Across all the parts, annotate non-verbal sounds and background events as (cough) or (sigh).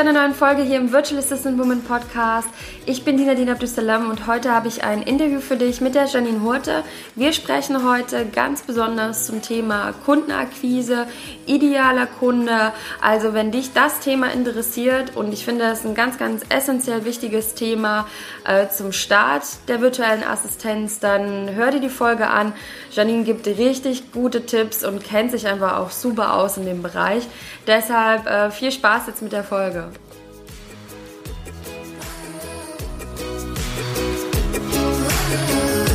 zu einer neuen Folge hier im Virtual Assistant Woman Podcast. Ich bin Dina Dina Abdussalam und heute habe ich ein Interview für dich mit der Janine Hurte. Wir sprechen heute ganz besonders zum Thema Kundenakquise, idealer Kunde. Also wenn dich das Thema interessiert und ich finde das ein ganz, ganz essentiell wichtiges Thema äh, zum Start der virtuellen Assistenz, dann hör dir die Folge an. Janine gibt richtig gute Tipps und kennt sich einfach auch super aus in dem Bereich. Deshalb äh, viel Spaß jetzt mit der Folge. you.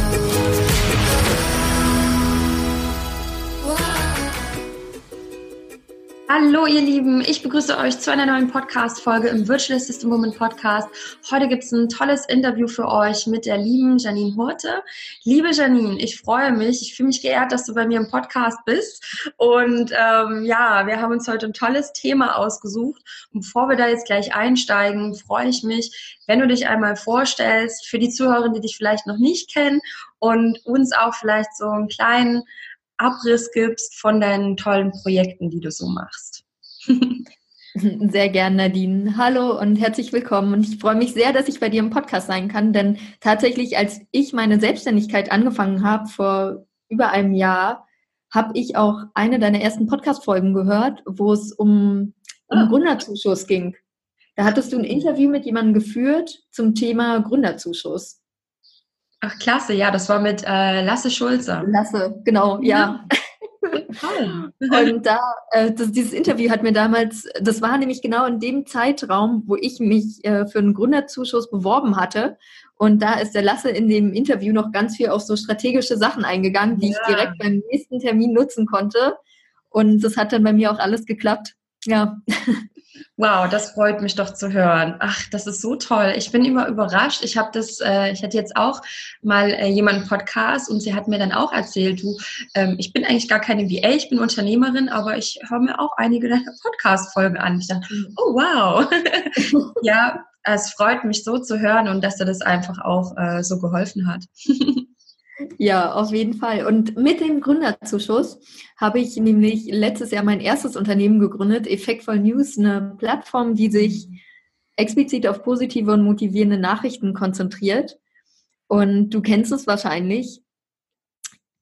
Hallo ihr Lieben, ich begrüße euch zu einer neuen Podcast-Folge im Virtual Assistant Woman Podcast. Heute gibt es ein tolles Interview für euch mit der lieben Janine Horte. Liebe Janine, ich freue mich, ich fühle mich geehrt, dass du bei mir im Podcast bist. Und ähm, ja, wir haben uns heute ein tolles Thema ausgesucht. Und bevor wir da jetzt gleich einsteigen, freue ich mich, wenn du dich einmal vorstellst für die Zuhörer, die dich vielleicht noch nicht kennen und uns auch vielleicht so einen kleinen Abriss gibst von deinen tollen Projekten, die du so machst. (laughs) Sehr gern, Nadine. Hallo und herzlich willkommen. Und ich freue mich sehr, dass ich bei dir im Podcast sein kann, denn tatsächlich, als ich meine Selbstständigkeit angefangen habe vor über einem Jahr, habe ich auch eine deiner ersten Podcast-Folgen gehört, wo es um, um ah. Gründerzuschuss ging. Da hattest du ein Interview mit jemandem geführt zum Thema Gründerzuschuss. Ach, klasse, ja, das war mit äh, Lasse Schulze. Lasse, genau, ja. ja. und da, äh, das, dieses Interview hat mir damals, das war nämlich genau in dem Zeitraum, wo ich mich äh, für einen Gründerzuschuss beworben hatte. Und da ist der Lasse in dem Interview noch ganz viel auf so strategische Sachen eingegangen, die ja. ich direkt beim nächsten Termin nutzen konnte. Und das hat dann bei mir auch alles geklappt. Ja. Wow, das freut mich doch zu hören. Ach, das ist so toll. Ich bin immer überrascht. Ich habe das, äh, ich hatte jetzt auch mal äh, jemanden Podcast und sie hat mir dann auch erzählt, du, ähm, ich bin eigentlich gar keine VA, ich bin Unternehmerin, aber ich höre mir auch einige deiner Podcast-Folgen an. Ich dachte, oh wow. (laughs) ja, es freut mich so zu hören und dass er das einfach auch äh, so geholfen hat. (laughs) Ja, auf jeden Fall. Und mit dem Gründerzuschuss habe ich nämlich letztes Jahr mein erstes Unternehmen gegründet, Effectful News, eine Plattform, die sich explizit auf positive und motivierende Nachrichten konzentriert. Und du kennst es wahrscheinlich.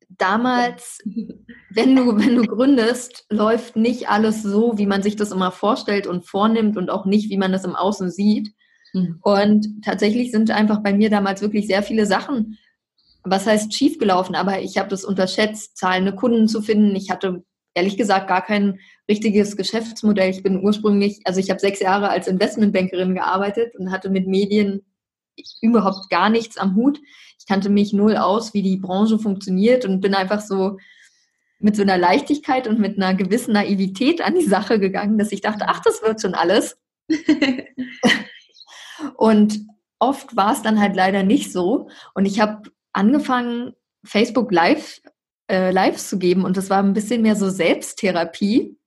Damals, (laughs) wenn du, wenn du gründest, läuft nicht alles so, wie man sich das immer vorstellt und vornimmt und auch nicht, wie man das im Außen sieht. Mhm. Und tatsächlich sind einfach bei mir damals wirklich sehr viele Sachen was heißt schiefgelaufen, aber ich habe das unterschätzt, zahlende Kunden zu finden. Ich hatte ehrlich gesagt gar kein richtiges Geschäftsmodell. Ich bin ursprünglich, also ich habe sechs Jahre als Investmentbankerin gearbeitet und hatte mit Medien überhaupt gar nichts am Hut. Ich kannte mich null aus, wie die Branche funktioniert und bin einfach so mit so einer Leichtigkeit und mit einer gewissen Naivität an die Sache gegangen, dass ich dachte, ach, das wird schon alles. (laughs) und oft war es dann halt leider nicht so. Und ich habe angefangen, Facebook Live, äh, Lives zu geben und das war ein bisschen mehr so Selbsttherapie.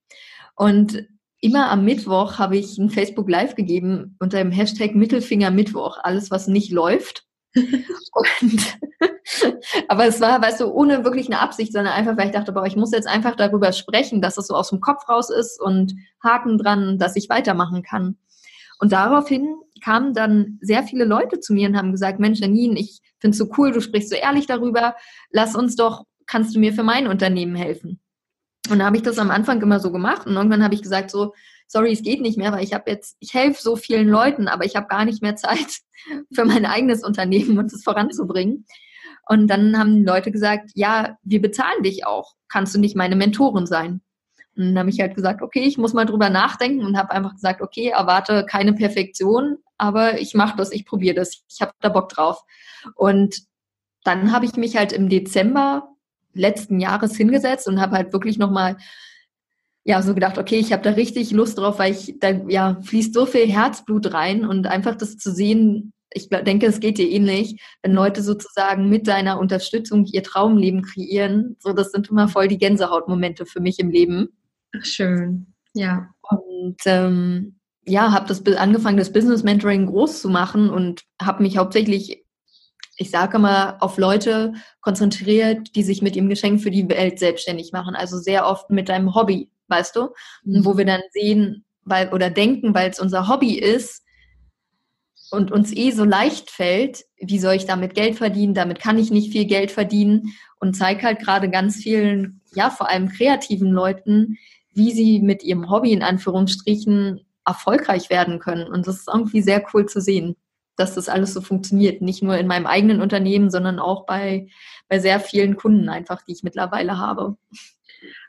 Und immer am Mittwoch habe ich ein Facebook Live gegeben unter dem Hashtag Mittelfinger Mittwoch, alles was nicht läuft. (laughs) und, (laughs) aber es war, weißt du, ohne wirklich eine Absicht, sondern einfach, weil ich dachte, boah, ich muss jetzt einfach darüber sprechen, dass es so aus dem Kopf raus ist und Haken dran, dass ich weitermachen kann. Und daraufhin kamen dann sehr viele Leute zu mir und haben gesagt, Mensch, Janine, ich finde es so cool, du sprichst so ehrlich darüber, lass uns doch, kannst du mir für mein Unternehmen helfen? Und da habe ich das am Anfang immer so gemacht und irgendwann habe ich gesagt so, sorry, es geht nicht mehr, weil ich habe jetzt, ich helfe so vielen Leuten, aber ich habe gar nicht mehr Zeit (laughs) für mein eigenes Unternehmen und es voranzubringen. Und dann haben Leute gesagt, ja, wir bezahlen dich auch. Kannst du nicht meine Mentorin sein? Und dann habe ich halt gesagt, okay, ich muss mal drüber nachdenken und habe einfach gesagt, okay, erwarte keine Perfektion, aber ich mache das, ich probiere das, ich habe da Bock drauf. Und dann habe ich mich halt im Dezember letzten Jahres hingesetzt und habe halt wirklich nochmal ja, so gedacht, okay, ich habe da richtig Lust drauf, weil ich, da ja, fließt so viel Herzblut rein und einfach das zu sehen, ich denke, es geht dir ähnlich, wenn Leute sozusagen mit deiner Unterstützung ihr Traumleben kreieren, so das sind immer voll die Gänsehautmomente für mich im Leben. Ach, schön, ja. Und ähm, ja, habe das angefangen, das Business Mentoring groß zu machen und habe mich hauptsächlich, ich sage mal, auf Leute konzentriert, die sich mit ihrem Geschenk für die Welt selbstständig machen. Also sehr oft mit deinem Hobby, weißt du, mhm. wo wir dann sehen, weil, oder denken, weil es unser Hobby ist und uns eh so leicht fällt, wie soll ich damit Geld verdienen? Damit kann ich nicht viel Geld verdienen und zeige halt gerade ganz vielen, ja, vor allem kreativen Leuten, wie sie mit ihrem Hobby in Anführungsstrichen erfolgreich werden können. Und das ist irgendwie sehr cool zu sehen, dass das alles so funktioniert. Nicht nur in meinem eigenen Unternehmen, sondern auch bei, bei sehr vielen Kunden einfach, die ich mittlerweile habe.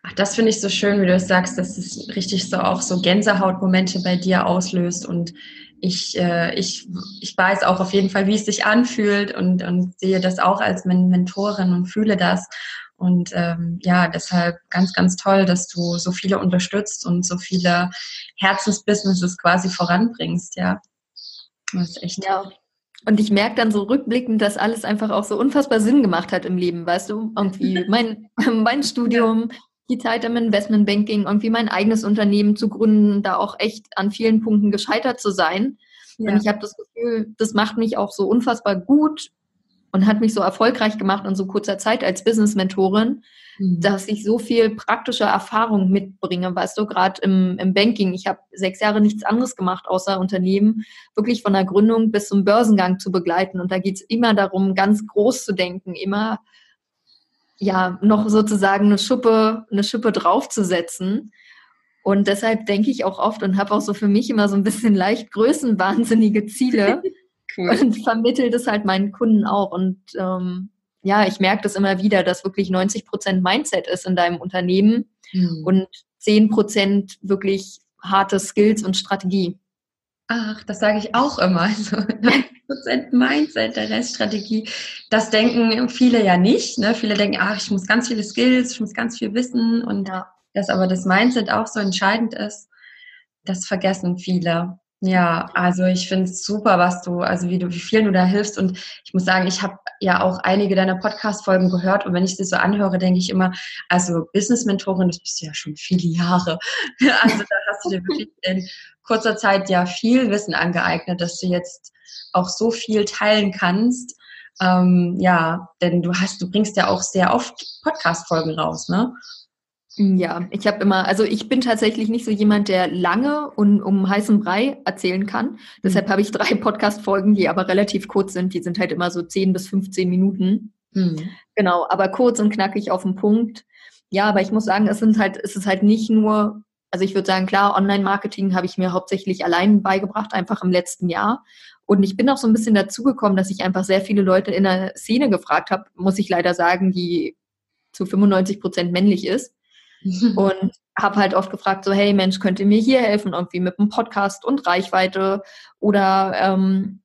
Ach, das finde ich so schön, wie du es sagst, dass es richtig so auch so Gänsehautmomente bei dir auslöst und ich, äh, ich, ich weiß auch auf jeden Fall, wie es sich anfühlt und, und sehe das auch als Mentorin und fühle das. Und ähm, ja, deshalb ganz, ganz toll, dass du so viele unterstützt und so viele Herzensbusinesses quasi voranbringst, ja. Das ist echt. Ja. Und ich merke dann so rückblickend, dass alles einfach auch so unfassbar Sinn gemacht hat im Leben, weißt du? Irgendwie (laughs) mein, (laughs) mein Studium, die Zeit im Investmentbanking, irgendwie mein eigenes Unternehmen zu gründen, da auch echt an vielen Punkten gescheitert zu sein. Ja. Und ich habe das Gefühl, das macht mich auch so unfassbar gut und hat mich so erfolgreich gemacht in so kurzer Zeit als Business-Mentorin, mhm. dass ich so viel praktische Erfahrung mitbringe. Weißt du, gerade im, im Banking, ich habe sechs Jahre nichts anderes gemacht, außer Unternehmen wirklich von der Gründung bis zum Börsengang zu begleiten. Und da geht es immer darum, ganz groß zu denken, immer ja noch sozusagen eine Schuppe, eine Schippe draufzusetzen. Und deshalb denke ich auch oft und habe auch so für mich immer so ein bisschen leicht größenwahnsinnige Ziele (laughs) cool. und vermittle das halt meinen Kunden auch. Und ähm, ja, ich merke das immer wieder, dass wirklich 90 Prozent Mindset ist in deinem Unternehmen mhm. und 10 Prozent wirklich harte Skills und Strategie. Ach, das sage ich auch immer. Also (laughs) 90% Mindset, der Rest Strategie. Das denken viele ja nicht. Ne? Viele denken, ach, ich muss ganz viele Skills, ich muss ganz viel wissen und ja. dass aber das Mindset auch so entscheidend ist, das vergessen viele. Ja, also ich finde es super, was du, also wie du, wie viel du da hilfst. Und ich muss sagen, ich habe ja auch einige deiner Podcast-Folgen gehört und wenn ich sie so anhöre, denke ich immer, also Business-Mentorin, das bist du ja schon viele Jahre. (laughs) Also da hast du dir wirklich in kurzer Zeit ja viel Wissen angeeignet, dass du jetzt auch so viel teilen kannst. Ähm, ja, denn du hast, du bringst ja auch sehr oft Podcast-Folgen raus, ne? Ja, ich habe immer, also ich bin tatsächlich nicht so jemand, der lange und um heißen Brei erzählen kann. Mhm. Deshalb habe ich drei (laughs) Podcast-Folgen, die aber relativ kurz sind. Die sind halt immer so 10 bis 15 Minuten. Mhm. Genau, aber kurz und knackig auf den Punkt. Ja, aber ich muss sagen, es sind halt, es ist halt nicht nur, also ich würde sagen, klar, Online-Marketing habe ich mir hauptsächlich allein beigebracht, einfach im letzten Jahr. Und ich bin auch so ein bisschen dazugekommen, dass ich einfach sehr viele Leute in der Szene gefragt habe, muss ich leider sagen, die zu 95 Prozent männlich ist (laughs) und habe halt oft gefragt, so, hey Mensch, könnt ihr mir hier helfen, irgendwie mit einem Podcast und Reichweite oder ähm,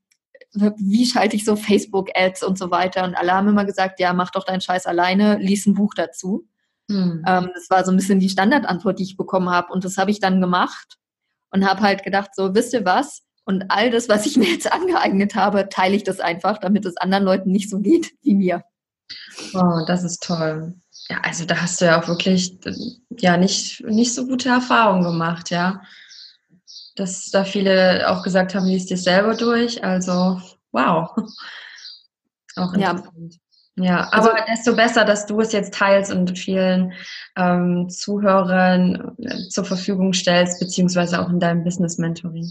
wie schalte ich so Facebook-Ads und so weiter. Und alle haben immer gesagt, ja, mach doch deinen Scheiß alleine, lies ein Buch dazu. Mhm. Ähm, das war so ein bisschen die Standardantwort, die ich bekommen habe. Und das habe ich dann gemacht und habe halt gedacht, so, wisst ihr was? Und all das, was ich (laughs) mir jetzt angeeignet habe, teile ich das einfach, damit es anderen Leuten nicht so geht wie mir. Oh, das ist toll. Ja, also da hast du ja auch wirklich ja nicht, nicht so gute Erfahrungen gemacht, ja. Dass da viele auch gesagt haben, liest dir selber durch. Also, wow. (laughs) Auch interessant. Ja, ja also, aber desto besser, dass du es jetzt teilst und vielen ähm, Zuhörern äh, zur Verfügung stellst, beziehungsweise auch in deinem Business-Mentoring.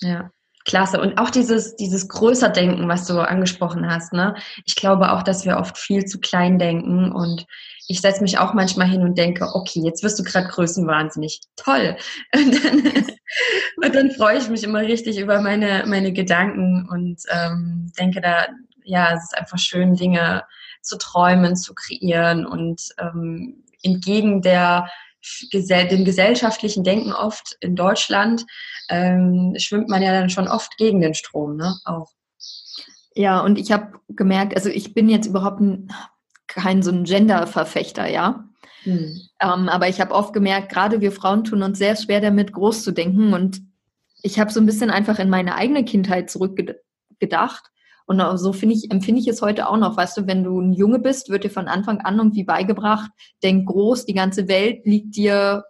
Ja. Klasse. Und auch dieses, dieses größer Denken, was du angesprochen hast, ne? Ich glaube auch, dass wir oft viel zu klein denken und ich setze mich auch manchmal hin und denke, okay, jetzt wirst du gerade größenwahnsinnig. Toll. (laughs) Und dann, (laughs) und dann freue ich mich immer richtig über meine, meine Gedanken und ähm, denke da, ja, es ist einfach schön, Dinge zu träumen, zu kreieren und ähm, entgegen der dem gesellschaftlichen Denken oft in Deutschland ähm, schwimmt man ja dann schon oft gegen den Strom, ne? Auch. Ja, und ich habe gemerkt, also ich bin jetzt überhaupt kein so ein Gender-Verfechter, ja. Hm. Ähm, aber ich habe oft gemerkt, gerade wir Frauen tun uns sehr schwer damit, groß zu denken. Und ich habe so ein bisschen einfach in meine eigene Kindheit zurückgedacht. Und so finde ich, empfinde ich es heute auch noch. Weißt du, wenn du ein Junge bist, wird dir von Anfang an irgendwie beigebracht, denk groß, die ganze Welt liegt dir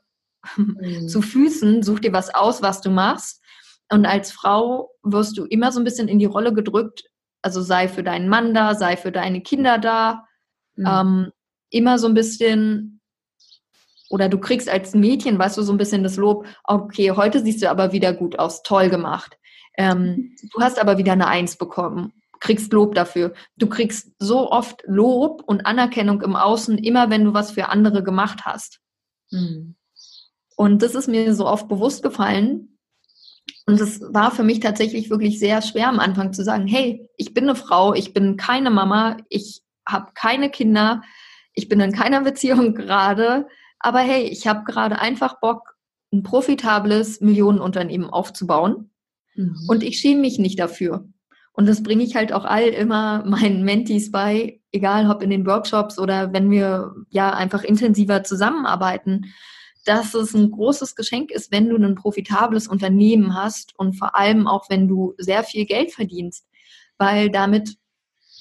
mhm. zu Füßen, such dir was aus, was du machst. Und als Frau wirst du immer so ein bisschen in die Rolle gedrückt, also sei für deinen Mann da, sei für deine Kinder da, mhm. ähm, immer so ein bisschen oder du kriegst als Mädchen, weißt du, so ein bisschen das Lob, okay, heute siehst du aber wieder gut aus, toll gemacht. Ähm, (laughs) du hast aber wieder eine Eins bekommen, kriegst Lob dafür. Du kriegst so oft Lob und Anerkennung im Außen, immer wenn du was für andere gemacht hast. Mhm. Und das ist mir so oft bewusst gefallen. Und es war für mich tatsächlich wirklich sehr schwer am Anfang zu sagen, hey, ich bin eine Frau, ich bin keine Mama, ich habe keine Kinder, ich bin in keiner Beziehung (laughs) gerade, aber hey, ich habe gerade einfach Bock, ein profitables Millionenunternehmen aufzubauen mhm. und ich schäme mich nicht dafür. Und das bringe ich halt auch all immer meinen Mentees bei, egal ob in den Workshops oder wenn wir ja einfach intensiver zusammenarbeiten, dass es ein großes Geschenk ist, wenn du ein profitables Unternehmen hast und vor allem auch, wenn du sehr viel Geld verdienst, weil damit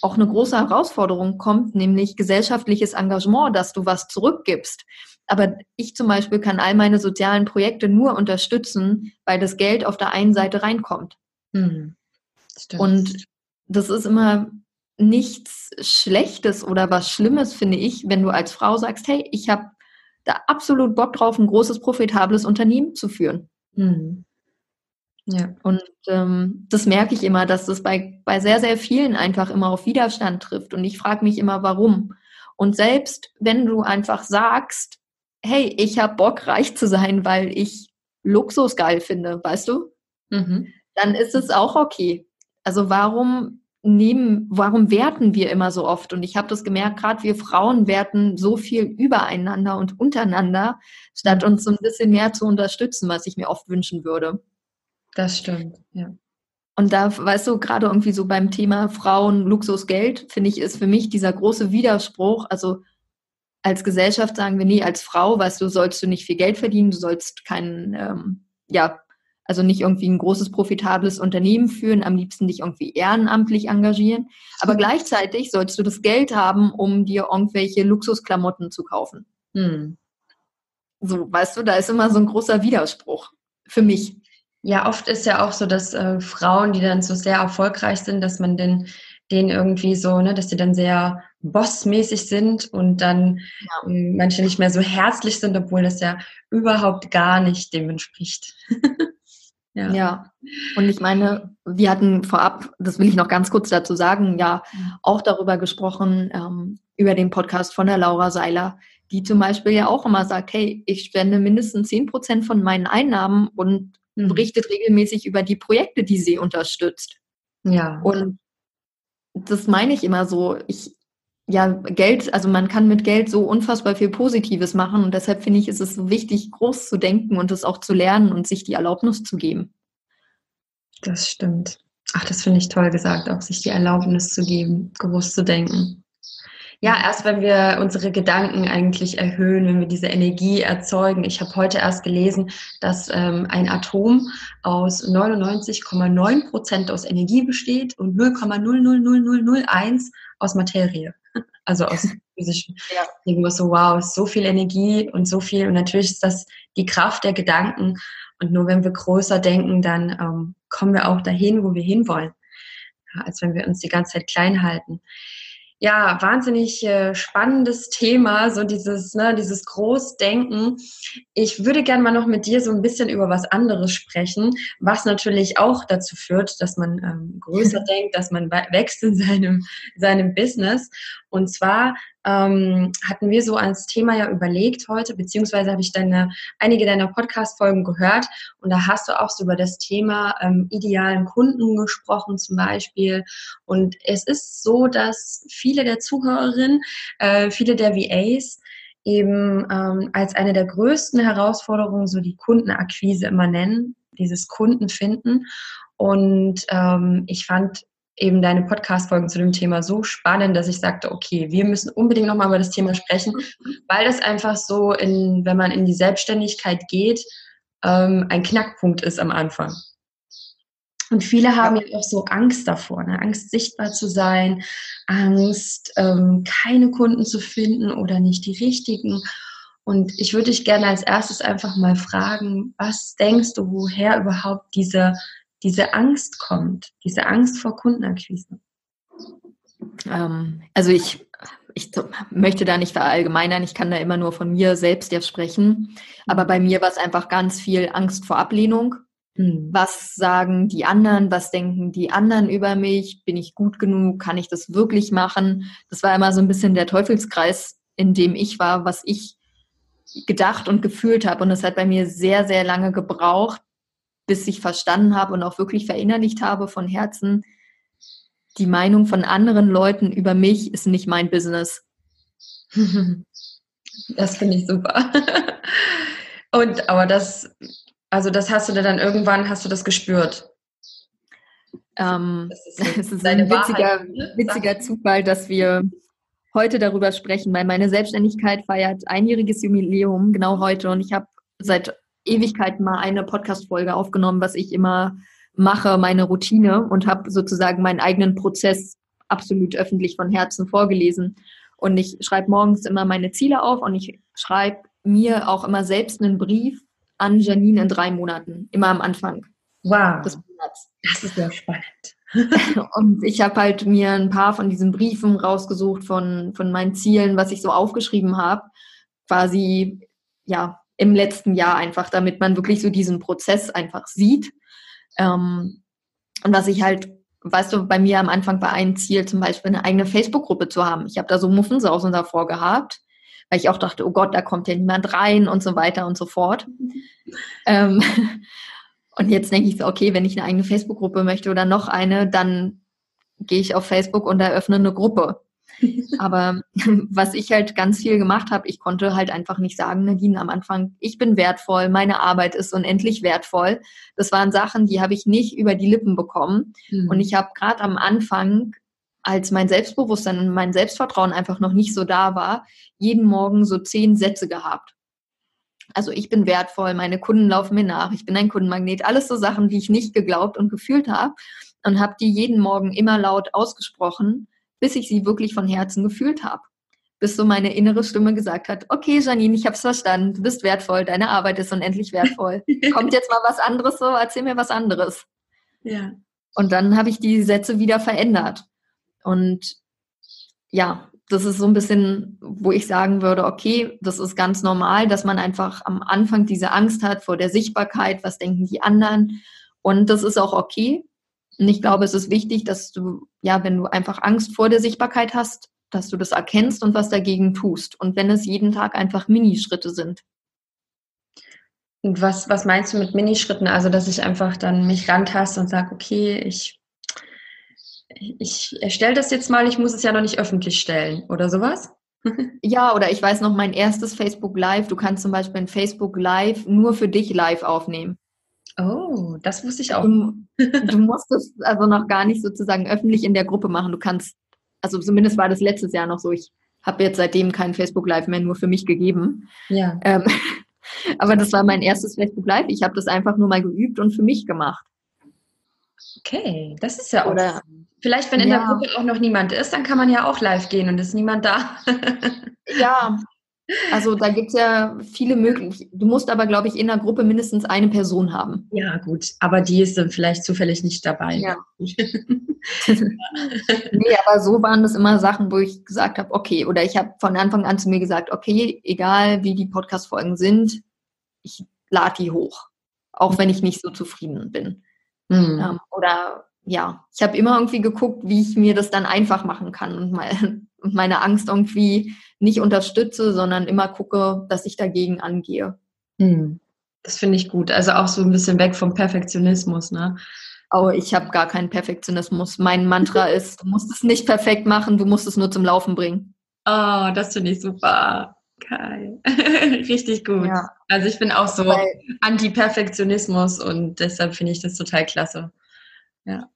auch eine große Herausforderung kommt, nämlich gesellschaftliches Engagement, dass du was zurückgibst. Aber ich zum Beispiel kann all meine sozialen Projekte nur unterstützen, weil das Geld auf der einen Seite reinkommt. Mhm. Und das ist immer nichts Schlechtes oder was Schlimmes, finde ich, wenn du als Frau sagst, hey, ich habe da absolut Bock drauf, ein großes, profitables Unternehmen zu führen. Mhm. Ja. Und ähm, das merke ich immer, dass das bei, bei sehr, sehr vielen einfach immer auf Widerstand trifft. Und ich frage mich immer, warum. Und selbst wenn du einfach sagst, hey, ich habe Bock, reich zu sein, weil ich Luxus geil finde, weißt du? Mhm. Dann ist es auch okay. Also warum nehmen, warum werten wir immer so oft? Und ich habe das gemerkt, gerade wir Frauen werten so viel übereinander und untereinander, statt uns so ein bisschen mehr zu unterstützen, was ich mir oft wünschen würde. Das stimmt, ja. Und da, weißt du, gerade irgendwie so beim Thema Frauen, Luxus, Geld, finde ich, ist für mich dieser große Widerspruch. Also als Gesellschaft sagen wir, nee, als Frau, weißt du, sollst du nicht viel Geld verdienen, du sollst kein, ähm, ja, also nicht irgendwie ein großes, profitables Unternehmen führen, am liebsten dich irgendwie ehrenamtlich engagieren. Aber gleichzeitig sollst du das Geld haben, um dir irgendwelche Luxusklamotten zu kaufen. Hm. So, weißt du, da ist immer so ein großer Widerspruch für mich. Ja, oft ist ja auch so, dass äh, Frauen, die dann so sehr erfolgreich sind, dass man den, denen irgendwie so, ne, dass die dann sehr bossmäßig sind und dann ja. äh, manche nicht mehr so herzlich sind, obwohl das ja überhaupt gar nicht dem entspricht. (laughs) ja. ja. Und ich meine, wir hatten vorab, das will ich noch ganz kurz dazu sagen, ja, mhm. auch darüber gesprochen, ähm, über den Podcast von der Laura Seiler, die zum Beispiel ja auch immer sagt, hey, ich spende mindestens 10 Prozent von meinen Einnahmen und mhm. berichtet regelmäßig über die Projekte, die sie unterstützt. Ja. Und das meine ich immer so. Ich, ja, Geld, also man kann mit Geld so unfassbar viel Positives machen und deshalb finde ich, ist es so wichtig, groß zu denken und es auch zu lernen und sich die Erlaubnis zu geben. Das stimmt. Ach, das finde ich toll gesagt, auch sich die Erlaubnis zu geben, groß zu denken. Ja, erst wenn wir unsere Gedanken eigentlich erhöhen, wenn wir diese Energie erzeugen. Ich habe heute erst gelesen, dass ähm, ein Atom aus 99,9 Prozent aus Energie besteht und 0,00001 aus Materie. (laughs) Also aus (laughs) physischen. Ja. Irgendwas so, wow, so viel Energie und so viel. Und natürlich ist das die Kraft der Gedanken. Und nur wenn wir größer denken, dann ähm, kommen wir auch dahin, wo wir hinwollen. Ja, als wenn wir uns die ganze Zeit klein halten ja, wahnsinnig äh, spannendes Thema, so dieses, ne, dieses Großdenken. Ich würde gerne mal noch mit dir so ein bisschen über was anderes sprechen, was natürlich auch dazu führt, dass man ähm, größer (laughs) denkt, dass man wächst in seinem, seinem Business. Und zwar ähm, hatten wir so als Thema ja überlegt heute, beziehungsweise habe ich deine, einige deiner Podcast-Folgen gehört und da hast du auch so über das Thema ähm, idealen Kunden gesprochen zum Beispiel. Und es ist so, dass viele der Zuhörerinnen, äh, viele der VAs eben ähm, als eine der größten Herausforderungen so die Kundenakquise immer nennen, dieses Kundenfinden. Und ähm, ich fand eben deine Podcast-Folgen zu dem Thema so spannend, dass ich sagte, okay, wir müssen unbedingt nochmal über das Thema sprechen, weil das einfach so, in, wenn man in die Selbstständigkeit geht, ähm, ein Knackpunkt ist am Anfang. Und viele haben ja auch so Angst davor, ne? Angst sichtbar zu sein, Angst, ähm, keine Kunden zu finden oder nicht die richtigen. Und ich würde dich gerne als erstes einfach mal fragen, was denkst du, woher überhaupt diese diese Angst kommt, diese Angst vor Kundenakquise? Ähm, also ich ich möchte da nicht verallgemeinern, ich kann da immer nur von mir selbst jetzt sprechen. Aber bei mir war es einfach ganz viel Angst vor Ablehnung. Mhm. Was sagen die anderen? Was denken die anderen über mich? Bin ich gut genug? Kann ich das wirklich machen? Das war immer so ein bisschen der Teufelskreis, in dem ich war, was ich gedacht und gefühlt habe. Und es hat bei mir sehr, sehr lange gebraucht, bis ich verstanden habe und auch wirklich verinnerlicht habe von Herzen, die Meinung von anderen Leuten über mich ist nicht mein Business. (laughs) Das finde ich super. (laughs) Und aber das, also das hast du dann irgendwann, hast du das gespürt? Ähm, das ist, (laughs) es ist ein witziger, ne? witziger Zufall, dass wir heute darüber sprechen, weil meine Selbstständigkeit feiert einjähriges Jubiläum genau heute und ich habe seit Ewigkeiten mal eine Podcast-Folge aufgenommen, was ich immer mache, meine Routine und habe sozusagen meinen eigenen Prozess absolut öffentlich von Herzen vorgelesen. Und ich schreibe morgens immer meine Ziele auf und ich schreibe mir auch immer selbst einen Brief an Janine in drei Monaten, immer am Anfang wow. des Monats. Das ist sehr spannend. (laughs) und ich habe halt mir ein paar von diesen Briefen rausgesucht von, von meinen Zielen, was ich so aufgeschrieben habe, quasi ja im letzten Jahr einfach, damit man wirklich so diesen Prozess einfach sieht ähm, und was ich halt, weißt du, bei mir am Anfang war ein Ziel, zum Beispiel eine eigene Facebook-Gruppe zu haben. Ich habe da so Muffensausen davor gehabt, weil ich auch dachte, oh Gott, da kommt ja niemand rein und so weiter und so fort. ähm, (laughs) und jetzt denke ich so, okay, wenn ich eine eigene Facebook-Gruppe möchte oder noch eine, dann gehe ich auf Facebook und eröffne eine Gruppe. Aber (laughs) was ich halt ganz viel gemacht habe, ich konnte halt einfach nicht sagen, Nadine, am Anfang, ich bin wertvoll, meine Arbeit ist unendlich wertvoll. Das waren Sachen, die habe ich nicht über die Lippen bekommen. Mhm. Und ich habe gerade am Anfang, als mein Selbstbewusstsein und mein Selbstvertrauen einfach noch nicht so da war, jeden Morgen so zehn Sätze gehabt. Also ich bin wertvoll, meine Kunden laufen mir nach, ich bin ein Kundenmagnet, alles so Sachen, die ich nicht geglaubt und gefühlt habe und habe die jeden Morgen immer laut ausgesprochen bis ich sie wirklich von Herzen gefühlt habe. Bis so meine innere Stimme gesagt hat, okay, Janine, ich habe es verstanden, du bist wertvoll, deine Arbeit ist unendlich wertvoll. (laughs) Kommt jetzt mal was anderes so, erzähl mir was anderes. Ja. Und dann habe ich die Sätze wieder verändert. Und ja, das ist so ein bisschen, wo ich sagen würde, okay, das ist ganz normal, dass man einfach am Anfang diese Angst hat vor der Sichtbarkeit, was denken die anderen. Und das ist auch okay. Und ich glaube, es ist wichtig, dass du, ja, wenn du einfach Angst vor der Sichtbarkeit hast, dass du das erkennst und was dagegen tust. Und wenn es jeden Tag einfach Minischritte sind. Und was, was meinst du mit Minischritten? Also, dass ich einfach dann mich rantaste und sage, okay, ich, ich erstelle das jetzt mal, ich muss es ja noch nicht öffentlich stellen oder sowas? (laughs) ja, oder ich weiß noch mein erstes Facebook Live. Du kannst zum Beispiel ein Facebook Live nur für dich live aufnehmen. Oh, das wusste ich auch. Du, du (laughs) musst es also noch gar nicht sozusagen öffentlich in der Gruppe machen. Du kannst, also zumindest war das letztes Jahr noch so. Ich habe jetzt seitdem kein Facebook Live mehr nur für mich gegeben. Ja. Ähm, (laughs) aber das war mein erstes Facebook Live. Ich habe das einfach nur mal geübt und für mich gemacht. Okay, das ist ja auch. Oder, Vielleicht, wenn in ja. der Gruppe auch noch niemand ist, dann kann man ja auch live gehen und ist niemand da. (laughs) ja, also da gibt es ja viele Möglichkeiten. Du musst aber, glaube ich, in der Gruppe mindestens eine Person haben. Ja, gut. Aber die ist dann vielleicht zufällig nicht dabei. Ja. (laughs) nee, aber so waren das immer Sachen, wo ich gesagt habe, okay, oder ich habe von Anfang an zu mir gesagt, okay, egal wie die Podcast-Folgen sind, ich lade die hoch. Auch wenn ich nicht so zufrieden bin. Mhm. Ähm, oder ja, ich habe immer irgendwie geguckt, wie ich mir das dann einfach machen kann und, mal, und meine Angst irgendwie nicht unterstütze, sondern immer gucke, dass ich dagegen angehe. Hm. Das finde ich gut. Also auch so ein bisschen weg vom Perfektionismus, ne? Oh, ich habe gar keinen Perfektionismus. Mein Mantra (laughs) ist, du musst es nicht perfekt machen, du musst es nur zum Laufen bringen. Oh, das finde ich super. Geil. (laughs) Richtig gut. Ja. Also ich bin auch so Anti-Perfektionismus und deshalb finde ich das total klasse. Ja.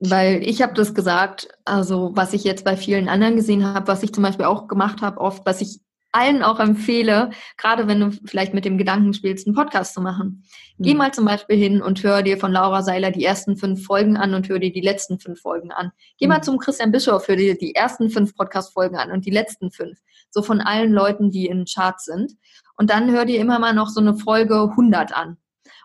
Weil ich habe das gesagt, also was ich jetzt bei vielen anderen gesehen habe, was ich zum Beispiel auch gemacht habe, oft, was ich allen auch empfehle, gerade wenn du vielleicht mit dem Gedanken spielst, einen Podcast zu machen. Mhm. Geh mal zum Beispiel hin und hör dir von Laura Seiler die ersten fünf Folgen an und hör dir die letzten fünf Folgen an. Geh mhm. mal zum Christian Bischof, hör dir die ersten fünf Podcast-Folgen an und die letzten fünf. So von allen Leuten, die in Charts sind. Und dann hör dir immer mal noch so eine Folge 100 an.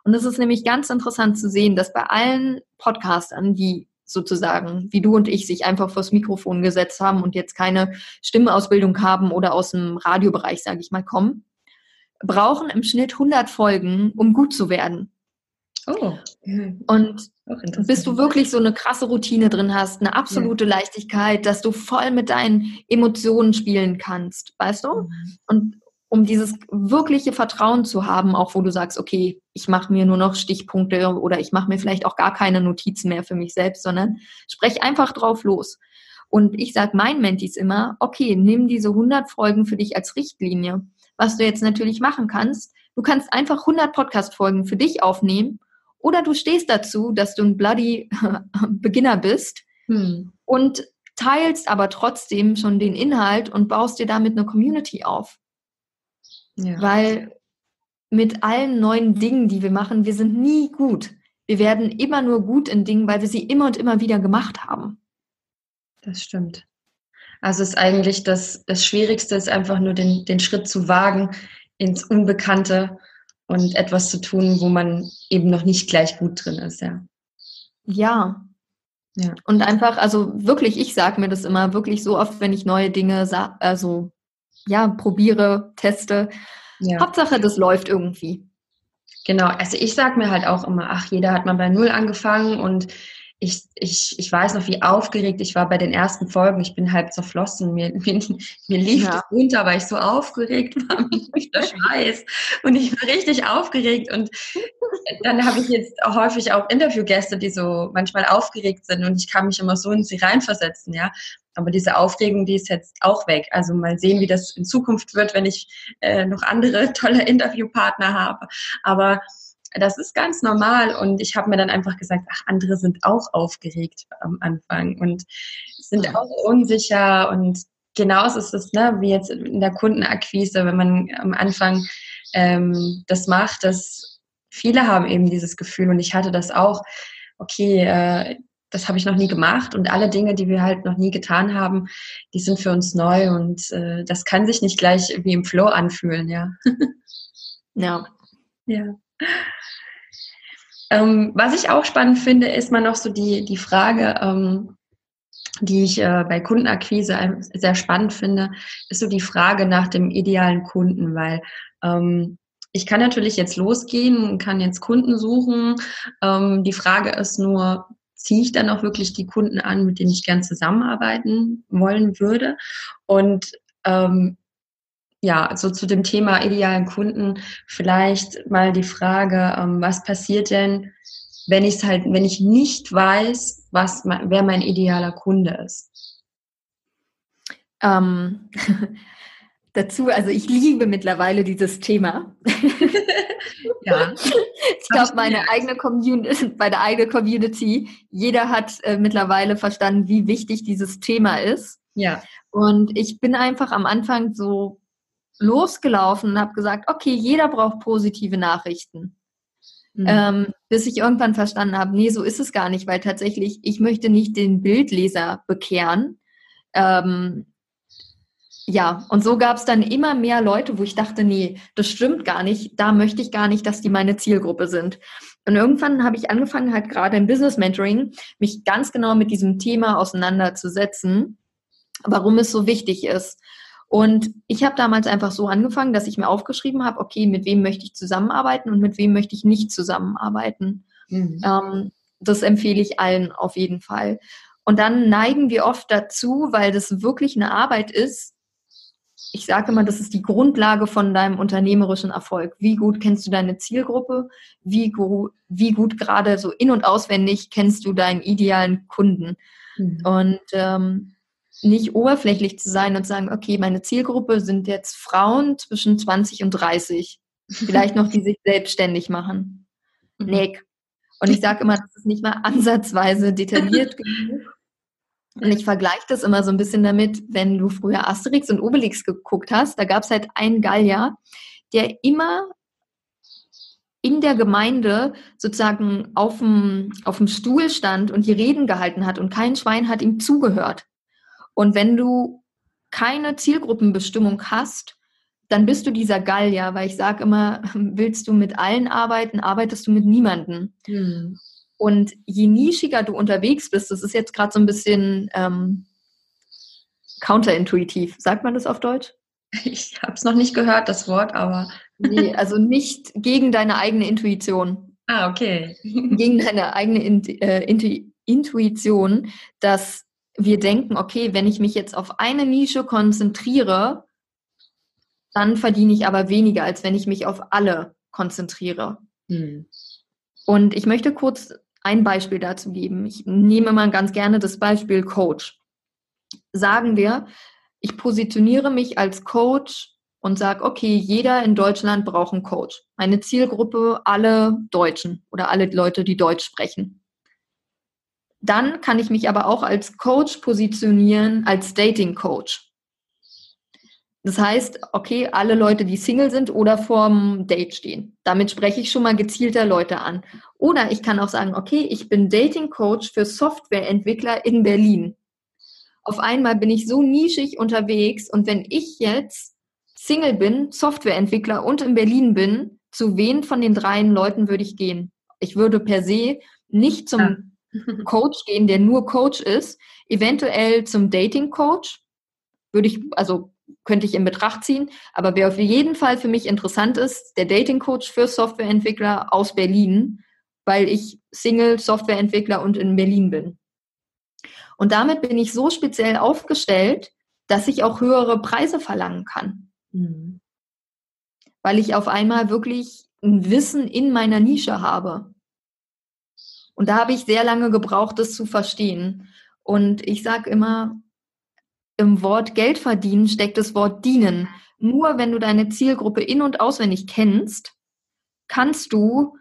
Und es ist nämlich ganz interessant zu sehen, dass bei allen Podcastern, die sozusagen, wie du und ich sich einfach vors Mikrofon gesetzt haben und jetzt keine Stimmausbildung haben oder aus dem Radiobereich, sage ich mal, kommen, brauchen im Schnitt 100 Folgen, um gut zu werden. Oh. Und bis du wirklich so eine krasse Routine drin hast, eine absolute ja. Leichtigkeit, dass du voll mit deinen Emotionen spielen kannst, weißt du? Mhm. Und um dieses wirkliche Vertrauen zu haben, auch wo du sagst, okay, ich mache mir nur noch Stichpunkte oder ich mache mir vielleicht auch gar keine Notizen mehr für mich selbst, sondern sprech einfach drauf los. Und ich sage meinen Mentis immer, okay, nimm diese 100 Folgen für dich als Richtlinie. Was du jetzt natürlich machen kannst, du kannst einfach 100 Podcast-Folgen für dich aufnehmen oder du stehst dazu, dass du ein bloody (laughs) Beginner bist hm. und teilst aber trotzdem schon den Inhalt und baust dir damit eine Community auf. Ja. Weil mit allen neuen Dingen, die wir machen, wir sind nie gut. Wir werden immer nur gut in Dingen, weil wir sie immer und immer wieder gemacht haben. Das stimmt. Also ist eigentlich das, das Schwierigste ist einfach nur den, den Schritt zu wagen ins Unbekannte und etwas zu tun, wo man eben noch nicht gleich gut drin ist, ja. Ja. Ja. Und einfach, also wirklich, ich sage mir das immer wirklich so oft, wenn ich neue Dinge also ja, probiere, teste. Ja. Hauptsache, das läuft irgendwie. Genau, also ich sage mir halt auch immer, ach, jeder hat mal bei Null angefangen und ich, ich, ich weiß noch, wie aufgeregt ich war bei den ersten Folgen. Ich bin halb zerflossen. Mir, (laughs) mir, mir lief ja. das runter, weil ich so aufgeregt (laughs) war, mit der Schweiß. Und ich war richtig aufgeregt. Und dann habe ich jetzt häufig auch Interviewgäste, die so manchmal aufgeregt sind. Und ich kann mich immer so in sie reinversetzen, ja. Aber diese Aufregung, die ist jetzt auch weg. Also mal sehen, wie das in Zukunft wird, wenn ich äh, noch andere (laughs) tolle Interviewpartner habe. Aber das ist ganz normal. Und ich habe mir dann einfach gesagt, ach, andere sind auch aufgeregt am Anfang und sind auch unsicher. Und genauso ist es, ne, wie jetzt in der Kundenakquise, wenn man am Anfang ähm, das macht, dass viele haben eben dieses Gefühl. Und ich hatte das auch, okay, äh, das habe ich noch nie gemacht und alle Dinge, die wir halt noch nie getan haben, die sind für uns neu und äh, das kann sich nicht gleich wie im Flow anfühlen, ja. (laughs) ja. Ja. Ähm, was ich auch spannend finde, ist mal noch so die, die Frage, ähm, die ich äh, bei Kundenakquise sehr spannend finde, ist so die Frage nach dem idealen Kunden, weil ähm, ich kann natürlich jetzt losgehen kann jetzt Kunden suchen. Ähm, die Frage ist nur, ziehe ich dann auch wirklich die Kunden an, mit denen ich gern zusammenarbeiten wollen würde? Und ähm, ja, so zu dem Thema idealen Kunden vielleicht mal die Frage, ähm, was passiert denn, wenn ich halt, wenn ich nicht weiß, was, wer mein idealer Kunde ist? Ähm, (laughs) dazu, also ich liebe mittlerweile dieses Thema. (laughs) ja. Ich glaube, meine eigene Community, meine eigene Community, jeder hat äh, mittlerweile verstanden, wie wichtig dieses Thema ist. Ja. Und ich bin einfach am Anfang so losgelaufen und habe gesagt, okay, jeder braucht positive Nachrichten. Mhm. Ähm, bis ich irgendwann verstanden habe, nee, so ist es gar nicht, weil tatsächlich, ich möchte nicht den Bildleser bekehren. Ähm, ja, und so gab es dann immer mehr Leute, wo ich dachte, nee, das stimmt gar nicht, da möchte ich gar nicht, dass die meine Zielgruppe sind. Und irgendwann habe ich angefangen, halt gerade im Business Mentoring, mich ganz genau mit diesem Thema auseinanderzusetzen, warum es so wichtig ist. Und ich habe damals einfach so angefangen, dass ich mir aufgeschrieben habe, okay, mit wem möchte ich zusammenarbeiten und mit wem möchte ich nicht zusammenarbeiten. Mhm. Ähm, das empfehle ich allen auf jeden Fall. Und dann neigen wir oft dazu, weil das wirklich eine Arbeit ist. Ich sage immer, das ist die Grundlage von deinem unternehmerischen Erfolg. Wie gut kennst du deine Zielgruppe? Wie, gu wie gut gerade so in- und auswendig kennst du deinen idealen Kunden? Mhm. Und ähm, nicht oberflächlich zu sein und sagen, okay, meine Zielgruppe sind jetzt Frauen zwischen 20 und 30. Vielleicht noch, die sich selbstständig machen. Mhm. Nick. Und ich sage immer, das ist nicht mal ansatzweise detailliert (laughs) genug. Und ich vergleiche das immer so ein bisschen damit, wenn du früher Asterix und Obelix geguckt hast, da gab es halt einen Gallier, der immer in der Gemeinde sozusagen auf dem, auf dem Stuhl stand und die Reden gehalten hat und kein Schwein hat ihm zugehört. Und wenn du keine Zielgruppenbestimmung hast, dann bist du dieser Gallier, weil ich sage immer, willst du mit allen arbeiten, arbeitest du mit niemanden. Hm. Und je nischiger du unterwegs bist, das ist jetzt gerade so ein bisschen ähm, counterintuitiv. Sagt man das auf Deutsch? Ich habe es noch nicht gehört, das Wort, aber. nee, (laughs) also nicht gegen deine eigene Intuition. Ah, okay. (laughs) gegen deine eigene äh, Intuition, dass wir denken, okay, wenn ich mich jetzt auf eine Nische konzentriere, dann verdiene ich aber weniger, als wenn ich mich auf alle konzentriere. Hm. Und ich möchte kurz ein Beispiel dazu geben. Ich nehme mal ganz gerne das Beispiel Coach. Sagen wir, ich positioniere mich als Coach und sage, okay, jeder in Deutschland braucht einen Coach. Meine Zielgruppe, alle Deutschen oder alle Leute, die Deutsch sprechen. Dann kann ich mich aber auch als Coach positionieren, als Dating Coach. Das heißt, okay, alle Leute, die Single sind oder vorm Date stehen. Damit spreche ich schon mal gezielter Leute an. Oder ich kann auch sagen, okay, ich bin Dating Coach für Softwareentwickler in Berlin. Auf einmal bin ich so nischig unterwegs und wenn ich jetzt Single bin, Softwareentwickler und in Berlin bin, zu wen von den dreien Leuten würde ich gehen? Ich würde per se nicht zum ja. (laughs) (laughs) Coach gehen, der nur Coach ist, eventuell zum Dating Coach. Würde ich, also könnte ich in Betracht ziehen. Aber wer auf jeden Fall für mich interessant ist, der Dating Coach für Softwareentwickler aus Berlin, weil ich Single Softwareentwickler und in Berlin bin. Und damit bin ich so speziell aufgestellt, dass ich auch höhere Preise verlangen kann. Mhm. Weil ich auf einmal wirklich ein Wissen in meiner Nische habe. Und da habe ich sehr lange gebraucht, das zu verstehen. Und ich sage immer, im Wort Geld verdienen steckt das Wort dienen. Nur wenn du deine Zielgruppe in- und auswendig kennst, kannst du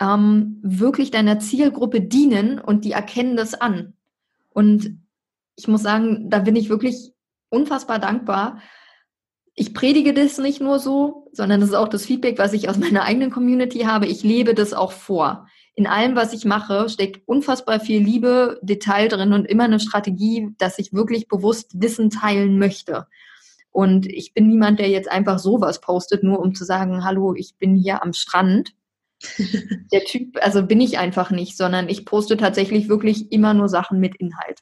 ähm, wirklich deiner Zielgruppe dienen und die erkennen das an. Und ich muss sagen, da bin ich wirklich unfassbar dankbar. Ich predige das nicht nur so, sondern das ist auch das Feedback, was ich aus (laughs) meiner eigenen Community habe. Ich lebe das auch vor in allem, was ich mache, steckt unfassbar viel Liebe, Detail drin und immer eine Strategie, dass ich wirklich bewusst Wissen teilen möchte. Und ich bin niemand, der jetzt einfach sowas postet, nur um zu sagen, hallo, ich bin hier am Strand. (laughs) der Typ, also bin ich einfach nicht, sondern ich poste tatsächlich wirklich immer nur Sachen mit Inhalt.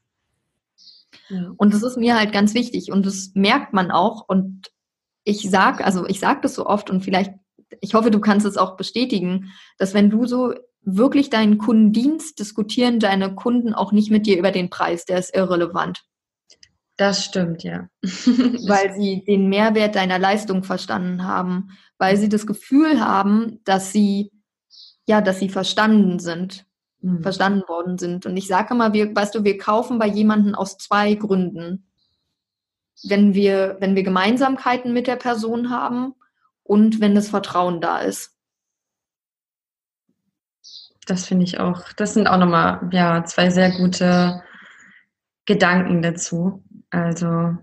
Und das ist mir halt ganz wichtig und das merkt man auch und ich sag, also ich sag das so oft und vielleicht, ich hoffe, du kannst es auch bestätigen, dass wenn du so wirklich deinen Kundendienst, diskutieren deine Kunden auch nicht mit dir über den Preis, der ist irrelevant. Das stimmt, ja. (laughs) weil sie den Mehrwert deiner Leistung verstanden haben, weil sie das Gefühl haben, dass sie, ja, dass sie verstanden sind, mhm. verstanden worden sind. Und ich sage immer, wir, weißt du, wir kaufen bei jemandem aus zwei Gründen. Wenn wir, wenn wir Gemeinsamkeiten mit der Person haben und wenn das Vertrauen da ist. Das finde ich auch. Das sind auch nochmal ja, zwei sehr gute Gedanken dazu. Also,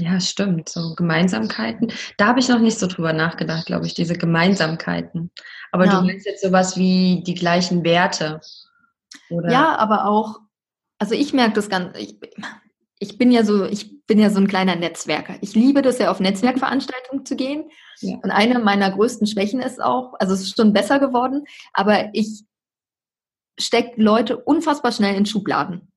ja, stimmt. So Gemeinsamkeiten. Da habe ich noch nicht so drüber nachgedacht, glaube ich, diese Gemeinsamkeiten. Aber ja. du meinst jetzt sowas wie die gleichen Werte. Oder? Ja, aber auch, also ich merke das ganz, ich, ich bin ja so, ich bin ja so ein kleiner Netzwerker. Ich liebe das ja auf Netzwerkveranstaltungen zu gehen. Ja. Und eine meiner größten Schwächen ist auch, also es ist schon besser geworden, aber ich steckt Leute unfassbar schnell in Schubladen.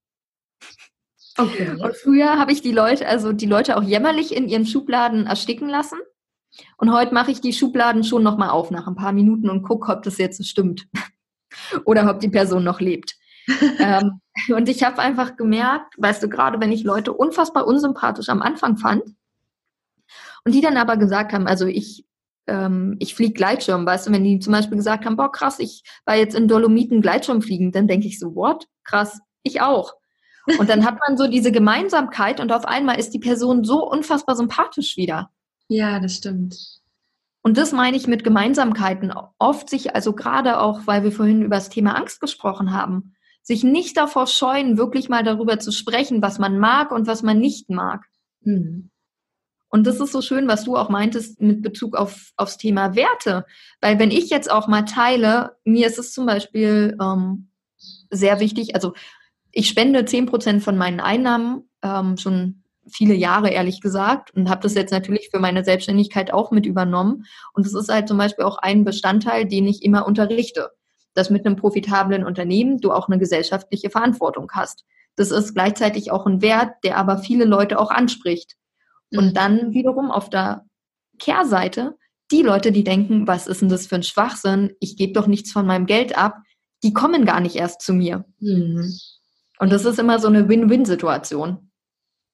Okay. Und früher habe ich die Leute, also die Leute auch jämmerlich in ihren Schubladen ersticken lassen. Und heute mache ich die Schubladen schon nochmal auf nach ein paar Minuten und gucke, ob das jetzt stimmt. (laughs) Oder ob die Person noch lebt. (laughs) ähm, und ich habe einfach gemerkt, weißt du, gerade wenn ich Leute unfassbar unsympathisch am Anfang fand und die dann aber gesagt haben, also ich ähm, ich fliege Gleitschirm, weißt du, wenn die zum Beispiel gesagt haben, boah, krass, ich war jetzt in Dolomiten Gleitschirm fliegen, dann denke ich so, what? Krass, ich auch. Und dann hat man so diese Gemeinsamkeit und auf einmal ist die Person so unfassbar sympathisch wieder. Ja, das stimmt. Und das meine ich mit Gemeinsamkeiten. Oft sich, also gerade auch, weil wir vorhin über das Thema Angst gesprochen haben, sich nicht davor scheuen, wirklich mal darüber zu sprechen, was man mag und was man nicht mag. Mhm. Und das ist so schön, was du auch meintest mit Bezug auf, aufs Thema Werte. Weil wenn ich jetzt auch mal teile, mir ist es zum Beispiel ähm, sehr wichtig, also ich spende zehn Prozent von meinen Einnahmen ähm, schon viele Jahre, ehrlich gesagt, und habe das jetzt natürlich für meine Selbstständigkeit auch mit übernommen. Und das ist halt zum Beispiel auch ein Bestandteil, den ich immer unterrichte. dass mit einem profitablen Unternehmen du auch eine gesellschaftliche Verantwortung hast. Das ist gleichzeitig auch ein Wert, der aber viele Leute auch anspricht. Und mhm. dann wiederum auf der Kehrseite die Leute, die denken, was ist denn das für ein Schwachsinn? Ich gebe doch nichts von meinem Geld ab. Die kommen gar nicht erst zu mir. Mhm. Und das ist immer so eine Win-Win-Situation.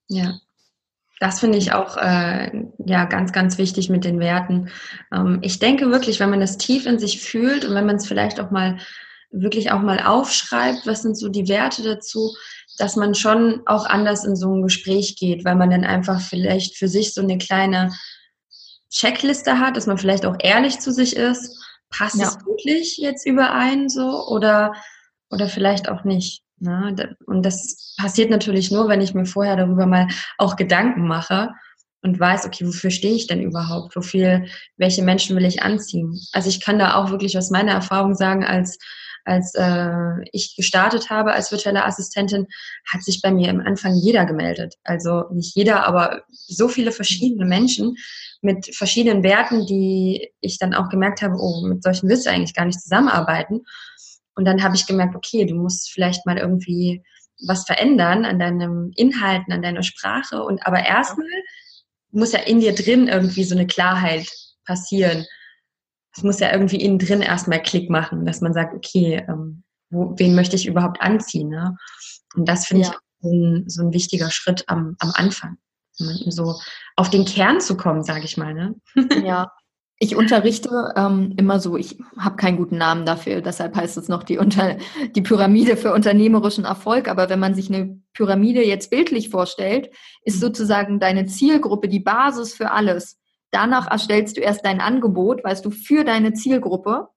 Ja. Das finde ich auch äh, ja ganz, ganz wichtig mit den Werten. Ähm, ich denke wirklich, wenn man das tief in sich fühlt und wenn man es vielleicht auch mal wirklich auch mal aufschreibt, was sind so die Werte dazu, dass man schon auch anders in so ein Gespräch geht, weil man dann einfach vielleicht für sich so eine kleine Checkliste hat, dass man vielleicht auch ehrlich zu sich ist. Passt ja. es wirklich jetzt überein so oder, oder vielleicht auch nicht? Ne? Und das passiert natürlich nur, wenn ich mir vorher darüber mal auch Gedanken mache und weiß, okay, wofür stehe ich denn überhaupt? Wofür, welche Menschen will ich anziehen? Also ich kann da auch wirklich aus meiner Erfahrung sagen, als als äh, ich gestartet habe als virtuelle Assistentin, hat sich bei mir am Anfang jeder gemeldet. Also nicht jeder, aber so viele verschiedene Menschen mit verschiedenen Werten, die ich dann auch gemerkt habe, oh, mit solchen willst du eigentlich gar nicht zusammenarbeiten. Und dann habe ich gemerkt, okay, du musst vielleicht mal irgendwie was verändern an deinen Inhalten, an deiner Sprache. Und aber erstmal muss ja in dir drin irgendwie so eine Klarheit passieren es muss ja irgendwie innen drin erstmal Klick machen, dass man sagt, okay, ähm, wo, wen möchte ich überhaupt anziehen? Ne? Und das finde ja. ich so ein, so ein wichtiger Schritt am, am Anfang, so auf den Kern zu kommen, sage ich mal. Ne? Ja, (laughs) ich unterrichte ähm, immer so, ich habe keinen guten Namen dafür, deshalb heißt es noch die, Unter die Pyramide für unternehmerischen Erfolg. Aber wenn man sich eine Pyramide jetzt bildlich vorstellt, ist mhm. sozusagen deine Zielgruppe die Basis für alles. Danach erstellst du erst dein Angebot, weißt du, für deine Zielgruppe.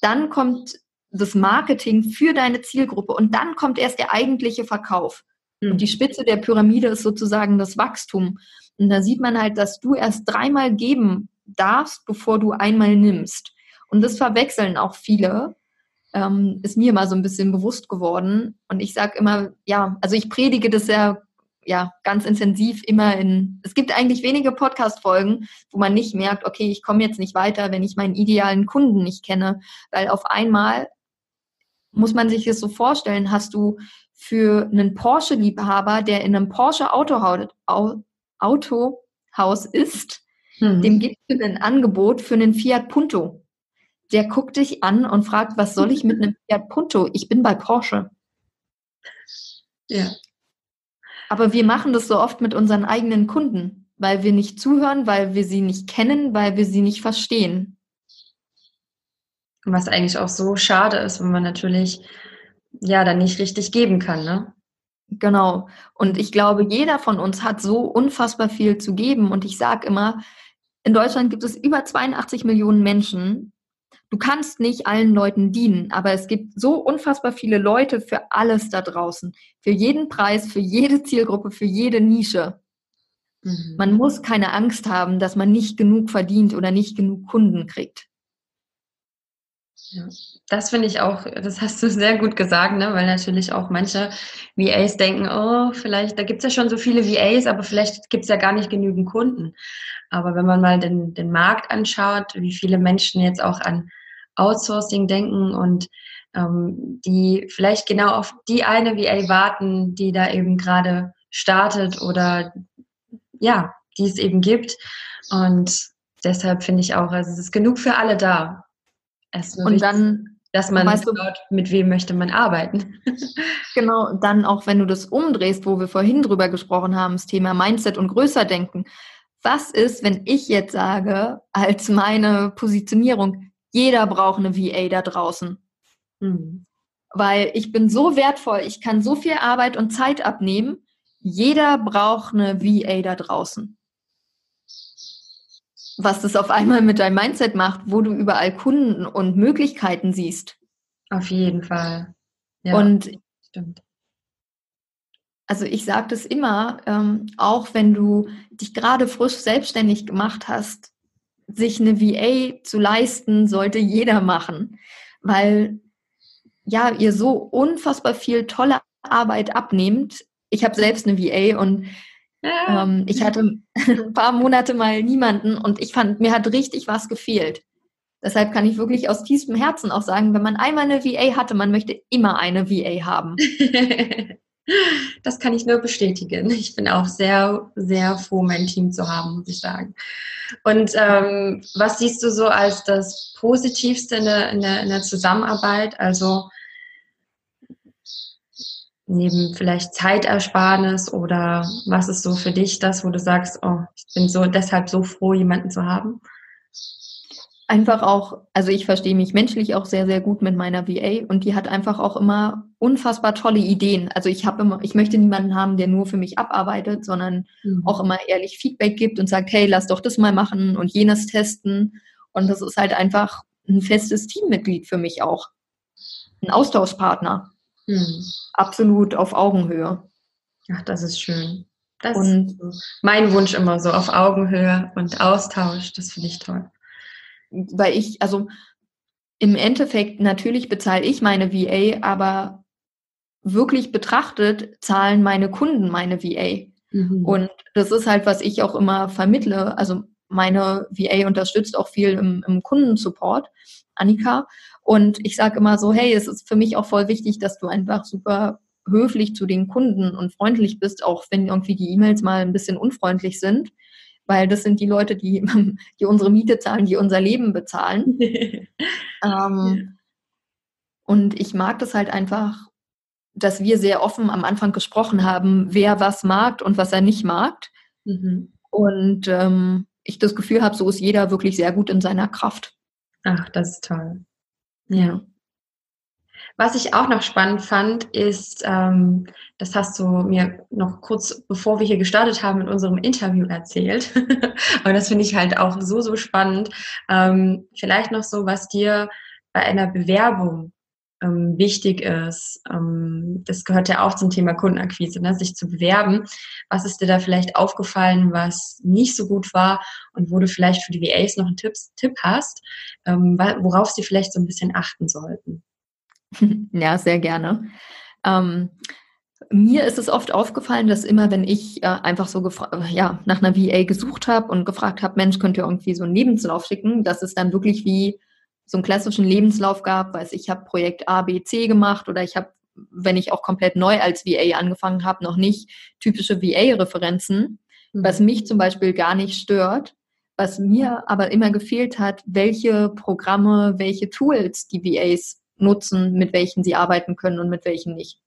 Dann kommt das Marketing für deine Zielgruppe und dann kommt erst der eigentliche Verkauf. Mhm. Und die Spitze der Pyramide ist sozusagen das Wachstum. Und da sieht man halt, dass du erst dreimal geben darfst, bevor du einmal nimmst. Und das verwechseln auch viele. Ähm, ist mir mal so ein bisschen bewusst geworden. Und ich sage immer, ja, also ich predige das ja ja, ganz intensiv immer in, es gibt eigentlich wenige Podcast-Folgen, wo man nicht merkt, okay, ich komme jetzt nicht weiter, wenn ich meinen idealen Kunden nicht kenne, weil auf einmal muss man sich das so vorstellen, hast du für einen Porsche-Liebhaber, der in einem Porsche-Autohaus ist, mhm. dem gibst du ein Angebot für einen Fiat Punto. Der guckt dich an und fragt, was soll ich mit einem Fiat Punto? Ich bin bei Porsche. Ja. Aber wir machen das so oft mit unseren eigenen Kunden, weil wir nicht zuhören, weil wir sie nicht kennen, weil wir sie nicht verstehen. Was eigentlich auch so schade ist, wenn man natürlich ja dann nicht richtig geben kann, ne? Genau. Und ich glaube, jeder von uns hat so unfassbar viel zu geben. Und ich sage immer, in Deutschland gibt es über 82 Millionen Menschen, du kannst nicht allen Leuten dienen, aber es gibt so unfassbar viele Leute für alles da draußen. Für jeden Preis, für jede Zielgruppe, für jede Nische. Mhm. Man muss keine Angst haben, dass man nicht genug verdient oder nicht genug Kunden kriegt. Ja, das finde ich auch, das hast du sehr gut gesagt, ne? weil natürlich auch manche VAs denken, oh, vielleicht, da gibt es ja schon so viele VAs, aber vielleicht gibt es ja gar nicht genügend Kunden. Aber wenn man mal den, den Markt anschaut, wie viele Menschen jetzt auch an Outsourcing denken und ähm, die vielleicht genau auf die eine VA warten, die da eben gerade startet oder ja, die es eben gibt. Und deshalb finde ich auch, also es ist genug für alle da. und wichtig, dann, dass man weißt schaut, mit wem möchte man arbeiten. (laughs) genau, dann auch wenn du das umdrehst, wo wir vorhin drüber gesprochen haben, das Thema Mindset und größer denken. Was ist, wenn ich jetzt sage, als meine Positionierung, jeder braucht eine VA da draußen. Mhm. Weil ich bin so wertvoll, ich kann so viel Arbeit und Zeit abnehmen. Jeder braucht eine VA da draußen. Was das auf einmal mit deinem Mindset macht, wo du überall Kunden und Möglichkeiten siehst. Auf jeden Fall. Ja, und stimmt. Also ich sage das immer, ähm, auch wenn du dich gerade frisch selbstständig gemacht hast, sich eine VA zu leisten, sollte jeder machen, weil ja, ihr so unfassbar viel tolle Arbeit abnehmt. Ich habe selbst eine VA und ja. ähm, ich hatte (laughs) ein paar Monate mal niemanden und ich fand, mir hat richtig was gefehlt. Deshalb kann ich wirklich aus tiefstem Herzen auch sagen, wenn man einmal eine VA hatte, man möchte immer eine VA haben. (laughs) Das kann ich nur bestätigen. Ich bin auch sehr, sehr froh, mein Team zu haben, muss ich sagen. Und ähm, was siehst du so als das Positivste in der, in der, in der Zusammenarbeit? Also neben vielleicht Zeitersparnis oder was ist so für dich das, wo du sagst, oh, ich bin so deshalb so froh, jemanden zu haben? Einfach auch, also ich verstehe mich menschlich auch sehr, sehr gut mit meiner VA und die hat einfach auch immer unfassbar tolle Ideen. Also ich habe immer, ich möchte niemanden haben, der nur für mich abarbeitet, sondern mhm. auch immer ehrlich Feedback gibt und sagt, hey, lass doch das mal machen und jenes testen. Und das ist halt einfach ein festes Teammitglied für mich auch. Ein Austauschpartner. Mhm. Absolut auf Augenhöhe. Ach, das ist schön. Das und ist mein Wunsch immer so, auf Augenhöhe und Austausch. Das finde ich toll weil ich, also im Endeffekt natürlich bezahle ich meine VA, aber wirklich betrachtet zahlen meine Kunden meine VA. Mhm. Und das ist halt, was ich auch immer vermittle. Also meine VA unterstützt auch viel im, im Kundensupport, Annika. Und ich sage immer so, hey, es ist für mich auch voll wichtig, dass du einfach super höflich zu den Kunden und freundlich bist, auch wenn irgendwie die E-Mails mal ein bisschen unfreundlich sind weil das sind die Leute, die, (laughs) die unsere Miete zahlen, die unser Leben bezahlen. (laughs) ähm, und ich mag das halt einfach, dass wir sehr offen am Anfang gesprochen haben, wer was mag und was er nicht mag. Mhm. Und ähm, ich das Gefühl habe, so ist jeder wirklich sehr gut in seiner Kraft. Ach, das ist toll. Ja. Was ich auch noch spannend fand, ist, ähm, das hast du mir noch kurz bevor wir hier gestartet haben in unserem Interview erzählt. (laughs) Aber das finde ich halt auch so, so spannend. Ähm, vielleicht noch so, was dir bei einer Bewerbung ähm, wichtig ist. Ähm, das gehört ja auch zum Thema Kundenakquise, ne? sich zu bewerben. Was ist dir da vielleicht aufgefallen, was nicht so gut war und wo du vielleicht für die VAs noch einen Tipp, Tipp hast, ähm, worauf sie vielleicht so ein bisschen achten sollten? (laughs) Ja, sehr gerne. Ähm, mir ist es oft aufgefallen, dass immer, wenn ich äh, einfach so ja, nach einer VA gesucht habe und gefragt habe, Mensch, könnt ihr irgendwie so einen Lebenslauf schicken, dass es dann wirklich wie so einen klassischen Lebenslauf gab, weiß ich habe Projekt A, B, C gemacht oder ich habe, wenn ich auch komplett neu als VA angefangen habe, noch nicht typische VA-Referenzen, mhm. was mich zum Beispiel gar nicht stört. Was mir aber immer gefehlt hat, welche Programme, welche Tools die VAs nutzen, mit welchen sie arbeiten können und mit welchen nicht.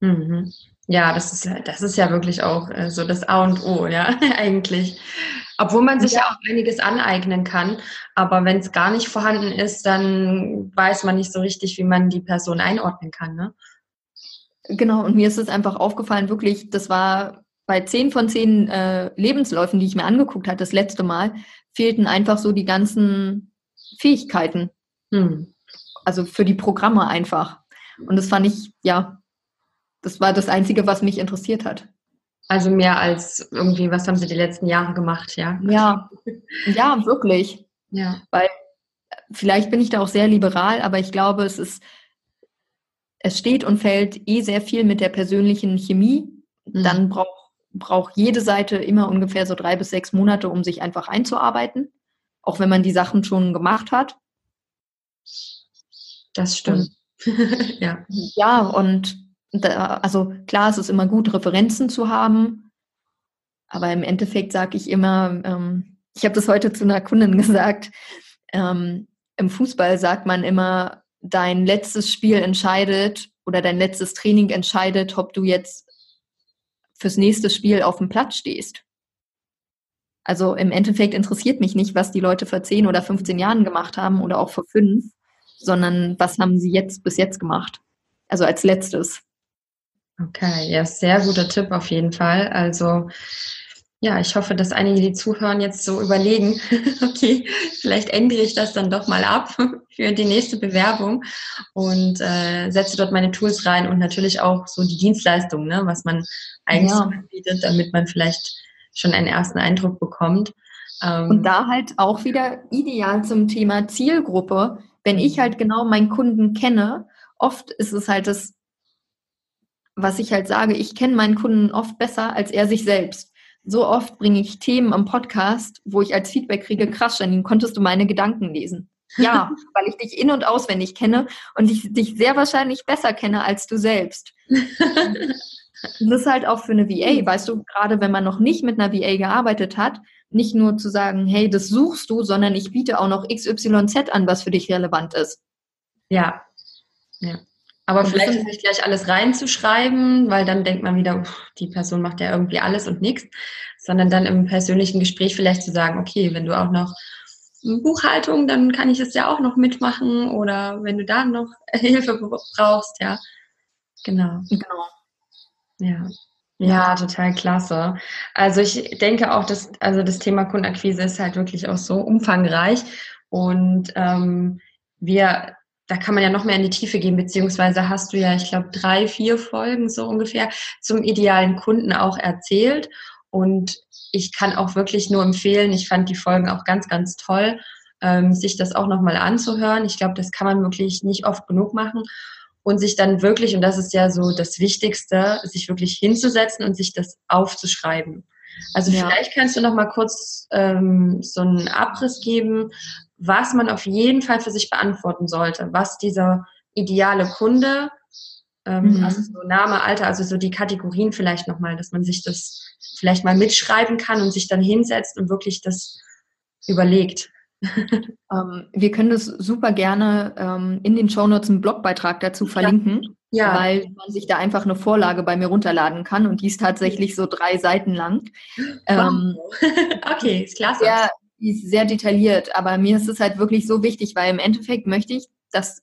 Mhm. Ja, das ist, das ist ja wirklich auch äh, so das A und O, ja, (laughs) eigentlich. Obwohl man sich ja. ja auch einiges aneignen kann. Aber wenn es gar nicht vorhanden ist, dann weiß man nicht so richtig, wie man die Person einordnen kann, ne? Genau, und mir ist es einfach aufgefallen, wirklich, das war bei zehn von zehn äh, Lebensläufen, die ich mir angeguckt hatte, das letzte Mal, fehlten einfach so die ganzen Fähigkeiten. Hm also für die Programme einfach. Und das fand ich, ja, das war das Einzige, was mich interessiert hat. Also mehr als irgendwie, was haben Sie die letzten Jahre gemacht, ja? Ja, (laughs) ja, wirklich. Ja. Weil vielleicht bin ich da auch sehr liberal, aber ich glaube, es ist, es steht und fällt eh sehr viel mit der persönlichen Chemie. Mhm. Dann braucht braucht jede Seite immer ungefähr so drei bis sechs Monate, um sich einfach einzuarbeiten, auch wenn man die Sachen schon gemacht hat. Das stimmt. (laughs) ja. Ja, und da, also klar, es ist immer gut, Referenzen zu haben, aber im Endeffekt sage ich immer, ähm, ich habe das heute zu einer Kundin (laughs) gesagt, ähm, im Fußball sagt man immer, dein letztes Spiel entscheidet oder dein letztes Training entscheidet, ob du jetzt fürs nächste Spiel auf dem Platz stehst. Also im Endeffekt interessiert mich nicht, was die Leute vor 10 oder 15 Jahren gemacht haben oder auch vor fünf sondern was haben sie jetzt bis jetzt gemacht? Also als letztes. Okay, ja, sehr guter Tipp auf jeden Fall. Also ja, ich hoffe, dass einige, die zuhören, jetzt so überlegen, (laughs) okay, vielleicht ändere ich das dann doch mal ab (laughs) für die nächste Bewerbung und äh, setze dort meine Tools rein und natürlich auch so die Dienstleistungen, ne, was man eigentlich ja. anbietet, damit man vielleicht schon einen ersten Eindruck bekommt. Ähm, und da halt auch wieder ideal zum Thema Zielgruppe wenn ich halt genau meinen Kunden kenne, oft ist es halt das, was ich halt sage, ich kenne meinen Kunden oft besser als er sich selbst. so oft bringe ich Themen am Podcast, wo ich als Feedback kriege, krass, Janine, konntest du meine Gedanken lesen? Ja, (laughs) weil ich dich in- und auswendig kenne und ich dich sehr wahrscheinlich besser kenne als du selbst. (laughs) das ist halt auch für eine VA, weißt du, gerade wenn man noch nicht mit einer VA gearbeitet hat, nicht nur zu sagen, hey, das suchst du, sondern ich biete auch noch XYZ an, was für dich relevant ist. Ja. ja. Aber und vielleicht ist nicht gleich alles reinzuschreiben, weil dann denkt man wieder, uff, die Person macht ja irgendwie alles und nichts, sondern dann im persönlichen Gespräch vielleicht zu sagen, okay, wenn du auch noch Buchhaltung, dann kann ich es ja auch noch mitmachen oder wenn du da noch (laughs) Hilfe brauchst, ja. Genau. Genau. Ja. Ja, total klasse. Also ich denke auch, dass also das Thema Kundenakquise ist halt wirklich auch so umfangreich und ähm, wir da kann man ja noch mehr in die Tiefe gehen, beziehungsweise hast du ja, ich glaube, drei, vier Folgen so ungefähr zum idealen Kunden auch erzählt. Und ich kann auch wirklich nur empfehlen, ich fand die Folgen auch ganz, ganz toll, ähm, sich das auch nochmal anzuhören. Ich glaube, das kann man wirklich nicht oft genug machen und sich dann wirklich, und das ist ja so das Wichtigste, sich wirklich hinzusetzen und sich das aufzuschreiben. Also ja. vielleicht kannst du noch mal kurz ähm, so einen Abriss geben, was man auf jeden Fall für sich beantworten sollte, was dieser ideale Kunde, ähm, mhm. also so Name, Alter, also so die Kategorien vielleicht nochmal, dass man sich das vielleicht mal mitschreiben kann und sich dann hinsetzt und wirklich das überlegt. Ähm, wir können das super gerne ähm, in den Shownotes einen Blogbeitrag dazu verlinken, ja. weil man sich da einfach eine Vorlage bei mir runterladen kann und die ist tatsächlich so drei Seiten lang. Ähm, (laughs) okay, ist klasse. Sehr, die ist sehr detailliert, aber mir ist es halt wirklich so wichtig, weil im Endeffekt möchte ich, dass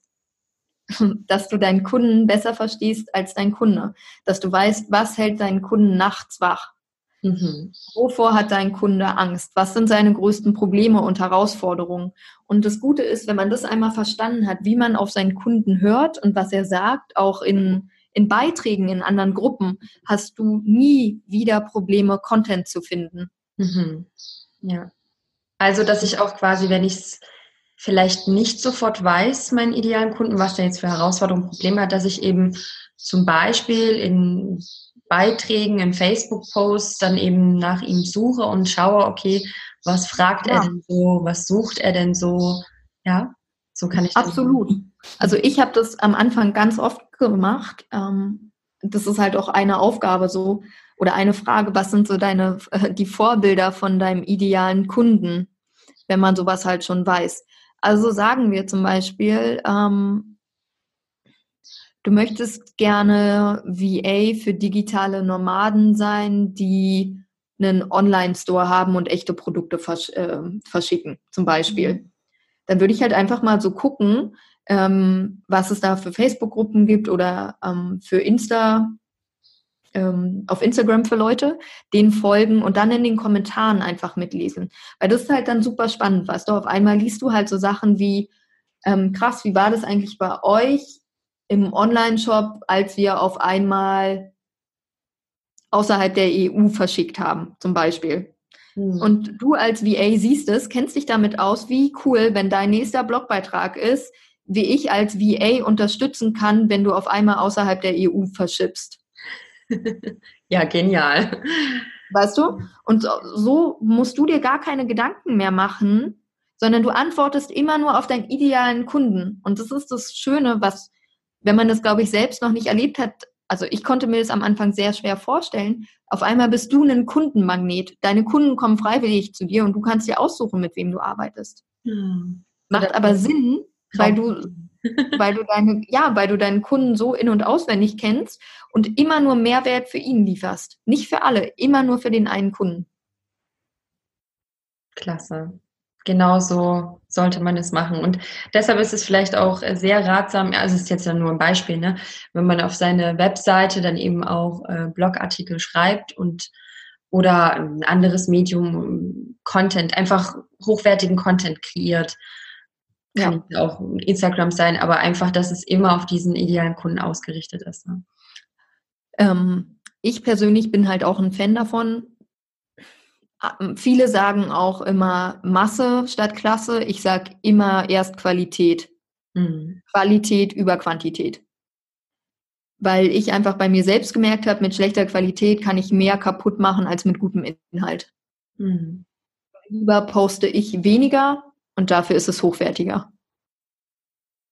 (laughs) dass du deinen Kunden besser verstehst als dein Kunde, dass du weißt, was hält deinen Kunden nachts wach. Mhm. Wovor hat dein Kunde Angst? Was sind seine größten Probleme und Herausforderungen? Und das Gute ist, wenn man das einmal verstanden hat, wie man auf seinen Kunden hört und was er sagt, auch in, in Beiträgen in anderen Gruppen, hast du nie wieder Probleme, Content zu finden. Mhm. Ja. Also, dass ich auch quasi, wenn ich es vielleicht nicht sofort weiß, meinen idealen Kunden, was der jetzt für Herausforderungen, Probleme hat, dass ich eben zum Beispiel in Beiträgen, in Facebook-Posts dann eben nach ihm suche und schaue, okay, was fragt ja. er denn so, was sucht er denn so? Ja, so kann ich. Absolut. Also ich habe das am Anfang ganz oft gemacht. Ähm, das ist halt auch eine Aufgabe so oder eine Frage, was sind so deine, äh, die Vorbilder von deinem idealen Kunden, wenn man sowas halt schon weiß. Also sagen wir zum Beispiel, ähm, Du möchtest gerne VA für digitale Nomaden sein, die einen Online-Store haben und echte Produkte versch äh, verschicken, zum Beispiel. Mhm. Dann würde ich halt einfach mal so gucken, ähm, was es da für Facebook-Gruppen gibt oder ähm, für Insta, ähm, auf Instagram für Leute, denen folgen und dann in den Kommentaren einfach mitlesen. Weil das ist halt dann super spannend, weißt du, auf einmal liest du halt so Sachen wie, ähm, krass, wie war das eigentlich bei euch? Im Online-Shop, als wir auf einmal außerhalb der EU verschickt haben, zum Beispiel. Hm. Und du als VA siehst es, kennst dich damit aus, wie cool, wenn dein nächster Blogbeitrag ist, wie ich als VA unterstützen kann, wenn du auf einmal außerhalb der EU verschippst. (laughs) ja, genial. Weißt du? Und so musst du dir gar keine Gedanken mehr machen, sondern du antwortest immer nur auf deinen idealen Kunden. Und das ist das Schöne, was wenn man das, glaube ich, selbst noch nicht erlebt hat, also ich konnte mir das am Anfang sehr schwer vorstellen. Auf einmal bist du ein Kundenmagnet. Deine Kunden kommen freiwillig zu dir und du kannst dir aussuchen, mit wem du arbeitest. Hm. Macht aber Sinn, weil du, (laughs) weil du deine, ja, weil du deinen Kunden so in- und auswendig kennst und immer nur Mehrwert für ihn lieferst. Nicht für alle, immer nur für den einen Kunden. Klasse genauso sollte man es machen. Und deshalb ist es vielleicht auch sehr ratsam, also es ist jetzt ja nur ein Beispiel, ne, wenn man auf seine Webseite dann eben auch äh, Blogartikel schreibt und oder ein anderes Medium Content, einfach hochwertigen Content kreiert. Kann ja. auch Instagram sein, aber einfach, dass es immer auf diesen idealen Kunden ausgerichtet ist. Ne? Ähm, ich persönlich bin halt auch ein Fan davon, Viele sagen auch immer Masse statt Klasse. Ich sage immer erst Qualität. Mhm. Qualität über Quantität. weil ich einfach bei mir selbst gemerkt habe, mit schlechter Qualität kann ich mehr kaputt machen als mit gutem Inhalt. Mhm. Lieber poste ich weniger und dafür ist es hochwertiger.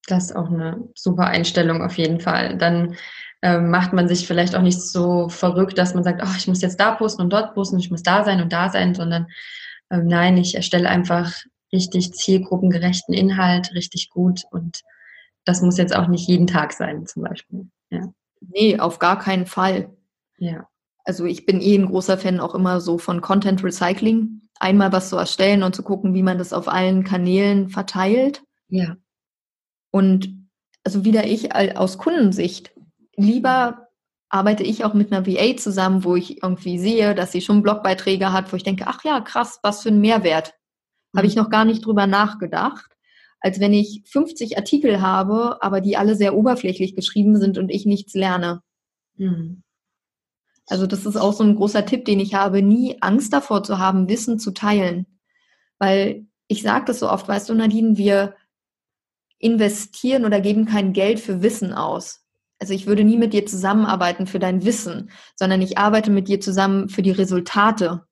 Das ist auch eine super Einstellung auf jeden Fall. Dann äh, macht man sich vielleicht auch nicht so verrückt, dass man sagt, oh, ich muss jetzt da posten und dort posten, ich muss da sein und da sein, sondern äh, nein, ich erstelle einfach richtig zielgruppengerechten Inhalt, richtig gut und das muss jetzt auch nicht jeden Tag sein, zum Beispiel. Ja. Nee, auf gar keinen Fall. Ja. Also ich bin eh ein großer Fan auch immer so von Content Recycling. Einmal was zu erstellen und zu gucken, wie man das auf allen Kanälen verteilt. Ja. Und also wieder ich aus Kundensicht, lieber arbeite ich auch mit einer VA zusammen, wo ich irgendwie sehe, dass sie schon Blogbeiträge hat, wo ich denke, ach ja, krass, was für ein Mehrwert. Mhm. Habe ich noch gar nicht drüber nachgedacht. Als wenn ich 50 Artikel habe, aber die alle sehr oberflächlich geschrieben sind und ich nichts lerne. Mhm. Also das ist auch so ein großer Tipp, den ich habe, nie Angst davor zu haben, Wissen zu teilen. Weil ich sage das so oft, weißt du, Nadine, wir investieren oder geben kein Geld für Wissen aus. Also ich würde nie mit dir zusammenarbeiten für dein Wissen, sondern ich arbeite mit dir zusammen für die Resultate,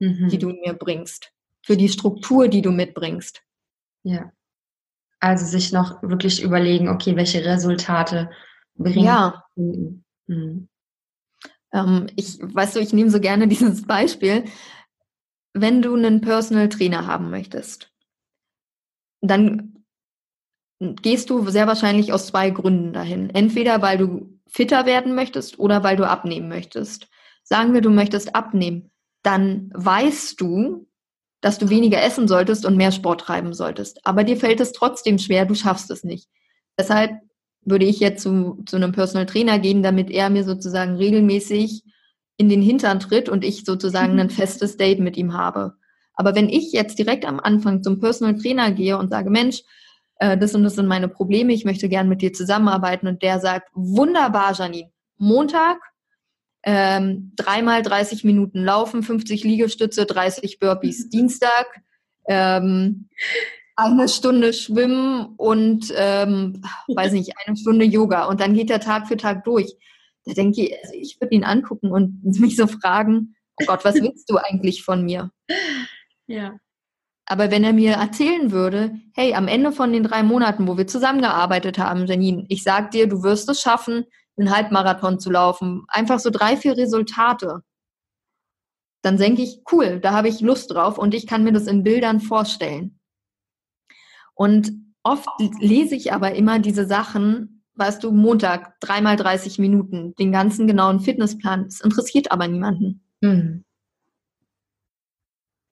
mhm. die du mir bringst, für die Struktur, die du mitbringst. Ja. Also sich noch wirklich überlegen, okay, welche Resultate bringen. Ja. Mhm. Ähm, ich, weißt du, ich nehme so gerne (laughs) dieses Beispiel. Wenn du einen Personal Trainer haben möchtest, dann gehst du sehr wahrscheinlich aus zwei Gründen dahin. Entweder weil du fitter werden möchtest oder weil du abnehmen möchtest. Sagen wir, du möchtest abnehmen, dann weißt du, dass du weniger essen solltest und mehr Sport treiben solltest. Aber dir fällt es trotzdem schwer, du schaffst es nicht. Deshalb würde ich jetzt zu, zu einem Personal Trainer gehen, damit er mir sozusagen regelmäßig in den Hintern tritt und ich sozusagen ein festes Date mit ihm habe. Aber wenn ich jetzt direkt am Anfang zum Personal Trainer gehe und sage, Mensch, äh, das und das sind meine Probleme, ich möchte gern mit dir zusammenarbeiten. Und der sagt, wunderbar, Janine, Montag ähm, dreimal 30 Minuten laufen, 50 Liegestütze, 30 Burpees. (laughs) Dienstag ähm, eine Stunde schwimmen und ähm, weiß nicht, eine Stunde Yoga. Und dann geht der Tag für Tag durch. Da denke ich, also ich würde ihn angucken und (laughs) mich so fragen, oh Gott, was willst du eigentlich von mir? Ja. Aber wenn er mir erzählen würde, hey, am Ende von den drei Monaten, wo wir zusammengearbeitet haben, Janine, ich sag dir, du wirst es schaffen, einen Halbmarathon zu laufen, einfach so drei, vier Resultate, dann denke ich, cool, da habe ich Lust drauf und ich kann mir das in Bildern vorstellen. Und oft lese ich aber immer diese Sachen, weißt du, Montag, dreimal 30 Minuten, den ganzen genauen Fitnessplan, das interessiert aber niemanden. Mhm.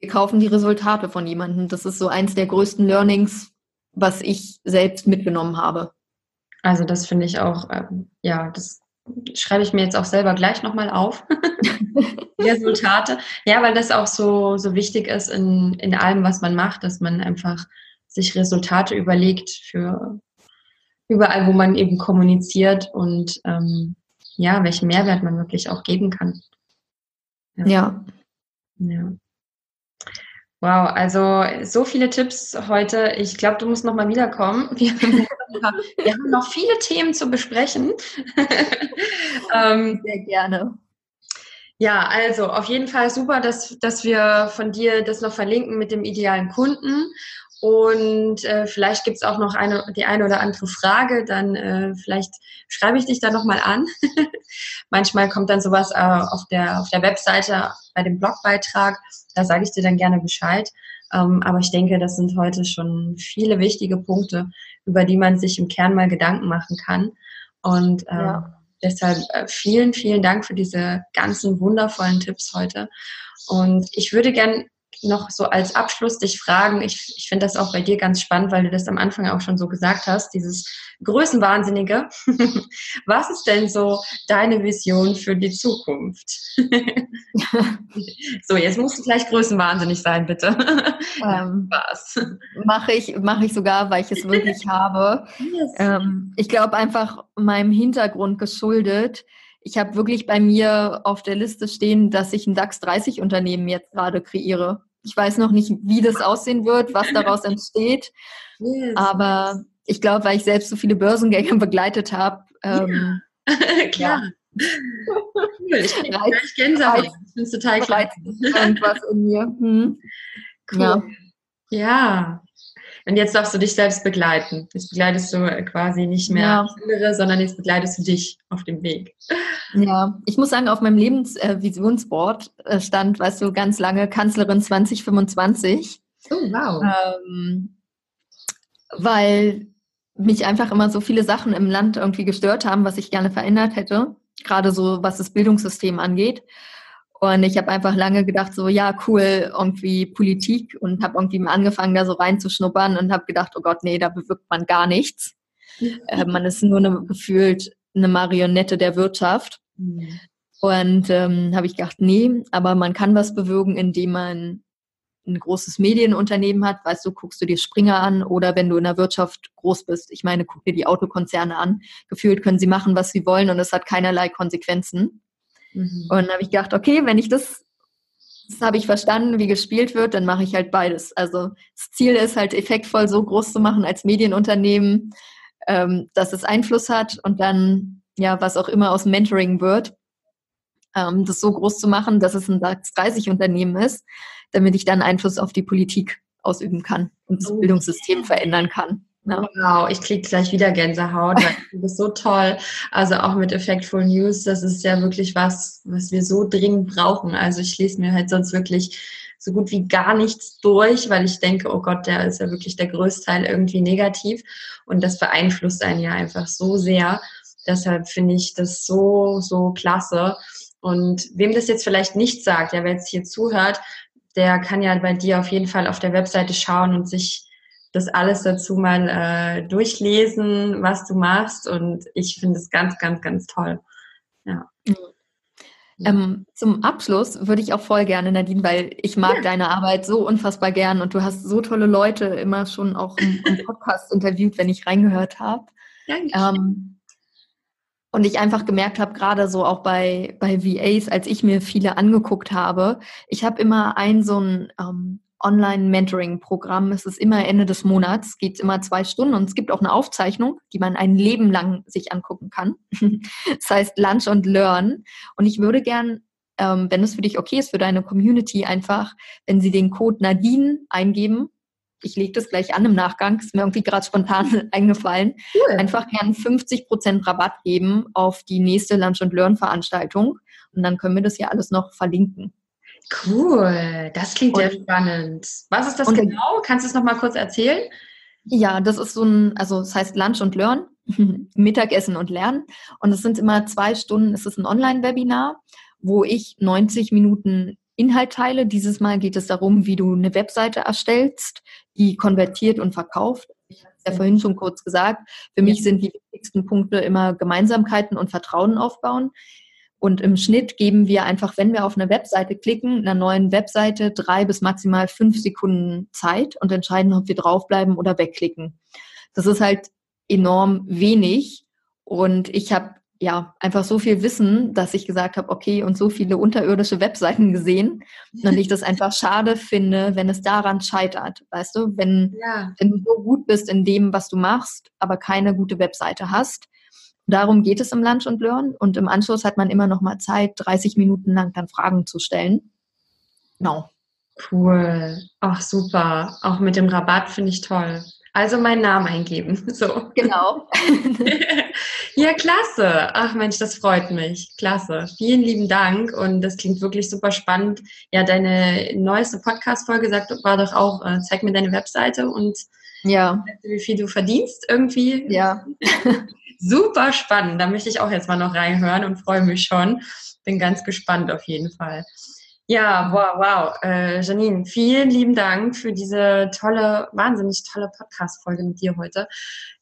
Wir kaufen die Resultate von jemandem. Das ist so eins der größten Learnings, was ich selbst mitgenommen habe. Also das finde ich auch, ähm, ja, das schreibe ich mir jetzt auch selber gleich nochmal auf. (laughs) Resultate. Ja, weil das auch so, so wichtig ist in, in allem, was man macht, dass man einfach sich Resultate überlegt für überall, wo man eben kommuniziert und ähm, ja, welchen Mehrwert man wirklich auch geben kann. Ja. ja. ja. Wow, also so viele Tipps heute. Ich glaube, du musst noch mal wiederkommen. (laughs) Wir, wir haben noch viele Themen zu besprechen. (laughs) ähm, Sehr gerne. Ja, also auf jeden Fall super, dass, dass wir von dir das noch verlinken mit dem idealen Kunden. Und äh, vielleicht gibt's auch noch eine, die eine oder andere Frage, dann äh, vielleicht schreibe ich dich da nochmal an. (laughs) Manchmal kommt dann sowas äh, auf, der, auf der Webseite bei dem Blogbeitrag, da sage ich dir dann gerne Bescheid. Ähm, aber ich denke, das sind heute schon viele wichtige Punkte, über die man sich im Kern mal Gedanken machen kann. Und äh, ja. deshalb äh, vielen, vielen Dank für diese ganzen wundervollen Tipps heute. Und ich würde gern noch so als Abschluss dich fragen, ich, ich finde das auch bei dir ganz spannend, weil du das am Anfang auch schon so gesagt hast, dieses Größenwahnsinnige. (laughs) Was ist denn so deine Vision für die Zukunft? (laughs) so, jetzt musst du gleich größenwahnsinnig sein, bitte. (laughs) Ähm, Was? Mache ich, mache ich sogar, weil ich es wirklich habe. Yes. Ähm, ich glaube einfach meinem Hintergrund geschuldet. Ich habe wirklich bei mir auf der Liste stehen, dass ich ein DAX 30 Unternehmen jetzt gerade kreiere. Ich weiß noch nicht, wie das aussehen wird, was daraus entsteht. (laughs) Yes. Aber ich glaube, weil ich selbst so viele Börsengänge (laughs) begleitet habe, ähm, (laughs) Klar. Ja. Cool, ich kriege gleich Gänsehaut. Ich finde es total klasse. Irgendwas in mir. Hm. Cool. Ja. ja. Und jetzt darfst du dich selbst begleiten. Jetzt begleitest du quasi nicht mehr ja. andere, sondern jetzt begleitest du dich auf dem Weg. Ja, ich muss sagen, auf meinem Lebensvisionsboard äh, stand, weißt du, ganz lange Kanzlerin 2025. Oh, wow. Ähm, weil mich einfach immer so viele Sachen im Land irgendwie gestört haben, was ich gerne verändert hätte. Gerade so, was das Bildungssystem angeht. Und ich habe einfach lange gedacht, so ja, cool, irgendwie Politik und habe irgendwie mal angefangen, da so reinzuschnuppern und habe gedacht, oh Gott, nee, da bewirkt man gar nichts. (laughs) Äh, man ist nur eine, gefühlt eine Marionette der Wirtschaft. Mhm. Und ähm, habe ich gedacht, nee, aber man kann was bewirken, indem man ein großes Medienunternehmen hat, weißt du, guckst du dir Springer an oder wenn du in der Wirtschaft groß bist, ich meine, guck dir die Autokonzerne an, gefühlt können sie machen, was sie wollen und es hat keinerlei Konsequenzen. Mhm. Und dann habe ich gedacht, okay, wenn ich das, das habe ich verstanden, wie gespielt wird, dann mache ich halt beides. Also das Ziel ist halt effektvoll so groß zu machen als Medienunternehmen, ähm, dass es Einfluss hat und dann, ja, was auch immer aus Mentoring wird, ähm, das so groß zu machen, dass es ein DAX 30 Unternehmen ist, damit ich dann Einfluss auf die Politik ausüben kann und das oh. Bildungssystem verändern kann. Ja. Wow, ich kriege gleich wieder Gänsehaut. Das ist so toll. Also auch mit Effectful News, das ist ja wirklich was, was wir so dringend brauchen. Also ich lese mir halt sonst wirklich so gut wie gar nichts durch, weil ich denke, oh Gott, der ist ja wirklich der größte Teil irgendwie negativ. Und das beeinflusst einen ja einfach so sehr. Deshalb finde ich das so, so klasse. Und wem das jetzt vielleicht nicht sagt, ja, wer jetzt hier zuhört, der kann ja bei dir auf jeden Fall auf der Webseite schauen und sich das alles dazu mal äh, durchlesen, was du machst. Und ich finde es ganz, ganz, ganz toll. Ja. Mhm. Ähm, zum Abschluss würde ich auch voll gerne, Nadine, weil ich mag ja. deine Arbeit so unfassbar gern und du hast so tolle Leute immer schon auch im, im Podcast interviewt, wenn ich reingehört habe. Ähm, und ich einfach gemerkt habe, gerade so auch bei, bei VAs, als ich mir viele angeguckt habe, ich habe immer ein so ein ähm, Online-Mentoring-Programm. Es ist immer Ende des Monats, geht immer zwei Stunden und es gibt auch eine Aufzeichnung, die man ein Leben lang sich angucken kann. (laughs) das heißt Lunch und Learn. Und ich würde gern, ähm, wenn es für dich okay ist, für deine Community einfach, wenn sie den Code Nadine eingeben, ich lege das gleich an im Nachgang, ist mir irgendwie gerade spontan (laughs) eingefallen, cool. einfach gern 50% Rabatt geben auf die nächste Lunch and Learn Veranstaltung. Und dann können wir das ja alles noch verlinken. Cool, das klingt und, sehr spannend. Was ist das genau? Kannst du es nochmal kurz erzählen? Ja, das ist so ein, also es heißt Lunch und Learn, (laughs) Mittagessen und Lernen. Und es sind immer zwei Stunden, es ist ein Online-Webinar, wo ich 90 Minuten Inhalt teile. Dieses Mal geht es darum, wie du eine Webseite erstellst, die konvertiert und verkauft. Ich habe es ja vorhin schon kurz gesagt. Für mich sind die wichtigsten Punkte immer Gemeinsamkeiten und Vertrauen aufbauen. Und im Schnitt geben wir einfach, wenn wir auf eine Webseite klicken, einer neuen Webseite drei bis maximal fünf Sekunden Zeit und entscheiden, ob wir draufbleiben oder wegklicken. Das ist halt enorm wenig. Und ich habe ja einfach so viel Wissen, dass ich gesagt habe, okay, und so viele unterirdische Webseiten gesehen. (laughs) Und ich das einfach schade finde, wenn es daran scheitert. Weißt du, wenn, ja. wenn du so gut bist in dem, was du machst, aber keine gute Webseite hast, Darum geht es im Lunch und Learn und im Anschluss hat man immer noch mal Zeit, 30 Minuten lang dann Fragen zu stellen. Genau. Cool. Ach, super. Auch mit dem Rabatt finde ich toll. Also meinen Namen eingeben. (laughs) So. Genau. (laughs) ja, klasse. Ach Mensch, das freut mich. Klasse. Vielen lieben Dank und das klingt wirklich super spannend. Ja, deine neueste Podcast-Folge war doch auch, äh, zeig mir deine Webseite und ja. wie viel du verdienst irgendwie. Ja. (laughs) Super spannend. Da möchte ich auch jetzt mal noch reinhören und freue mich schon. Bin ganz gespannt auf jeden Fall. Ja, wow, wow. Äh, Janine, vielen lieben Dank für diese tolle, wahnsinnig tolle Podcast-Folge mit dir heute.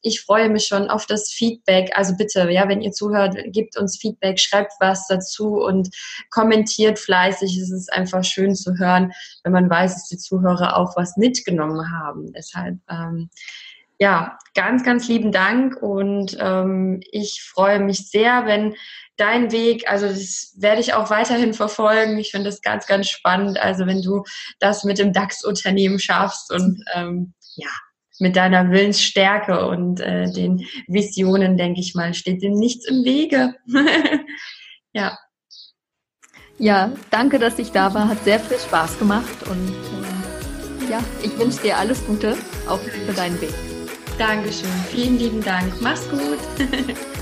Ich freue mich schon auf das Feedback. Also bitte, ja, wenn ihr zuhört, gebt uns Feedback, schreibt was dazu und kommentiert fleißig. Es ist einfach schön zu hören, wenn man weiß, dass die Zuhörer auch was mitgenommen haben. Deshalb, ähm, ja, ganz, ganz lieben Dank und ähm, ich freue mich sehr, wenn dein Weg, also das werde ich auch weiterhin verfolgen. Ich finde das ganz, ganz spannend. Also wenn du das mit dem DAX-Unternehmen schaffst und ähm, ja, mit deiner Willensstärke und äh, den Visionen, denke ich mal, steht dem nichts im Wege. (laughs) ja. Ja, danke, dass ich da war. Hat sehr viel Spaß gemacht und äh, ja, ich wünsche dir alles Gute auch für deinen Weg. Dankeschön. Vielen lieben Dank. Mach's gut. (laughs)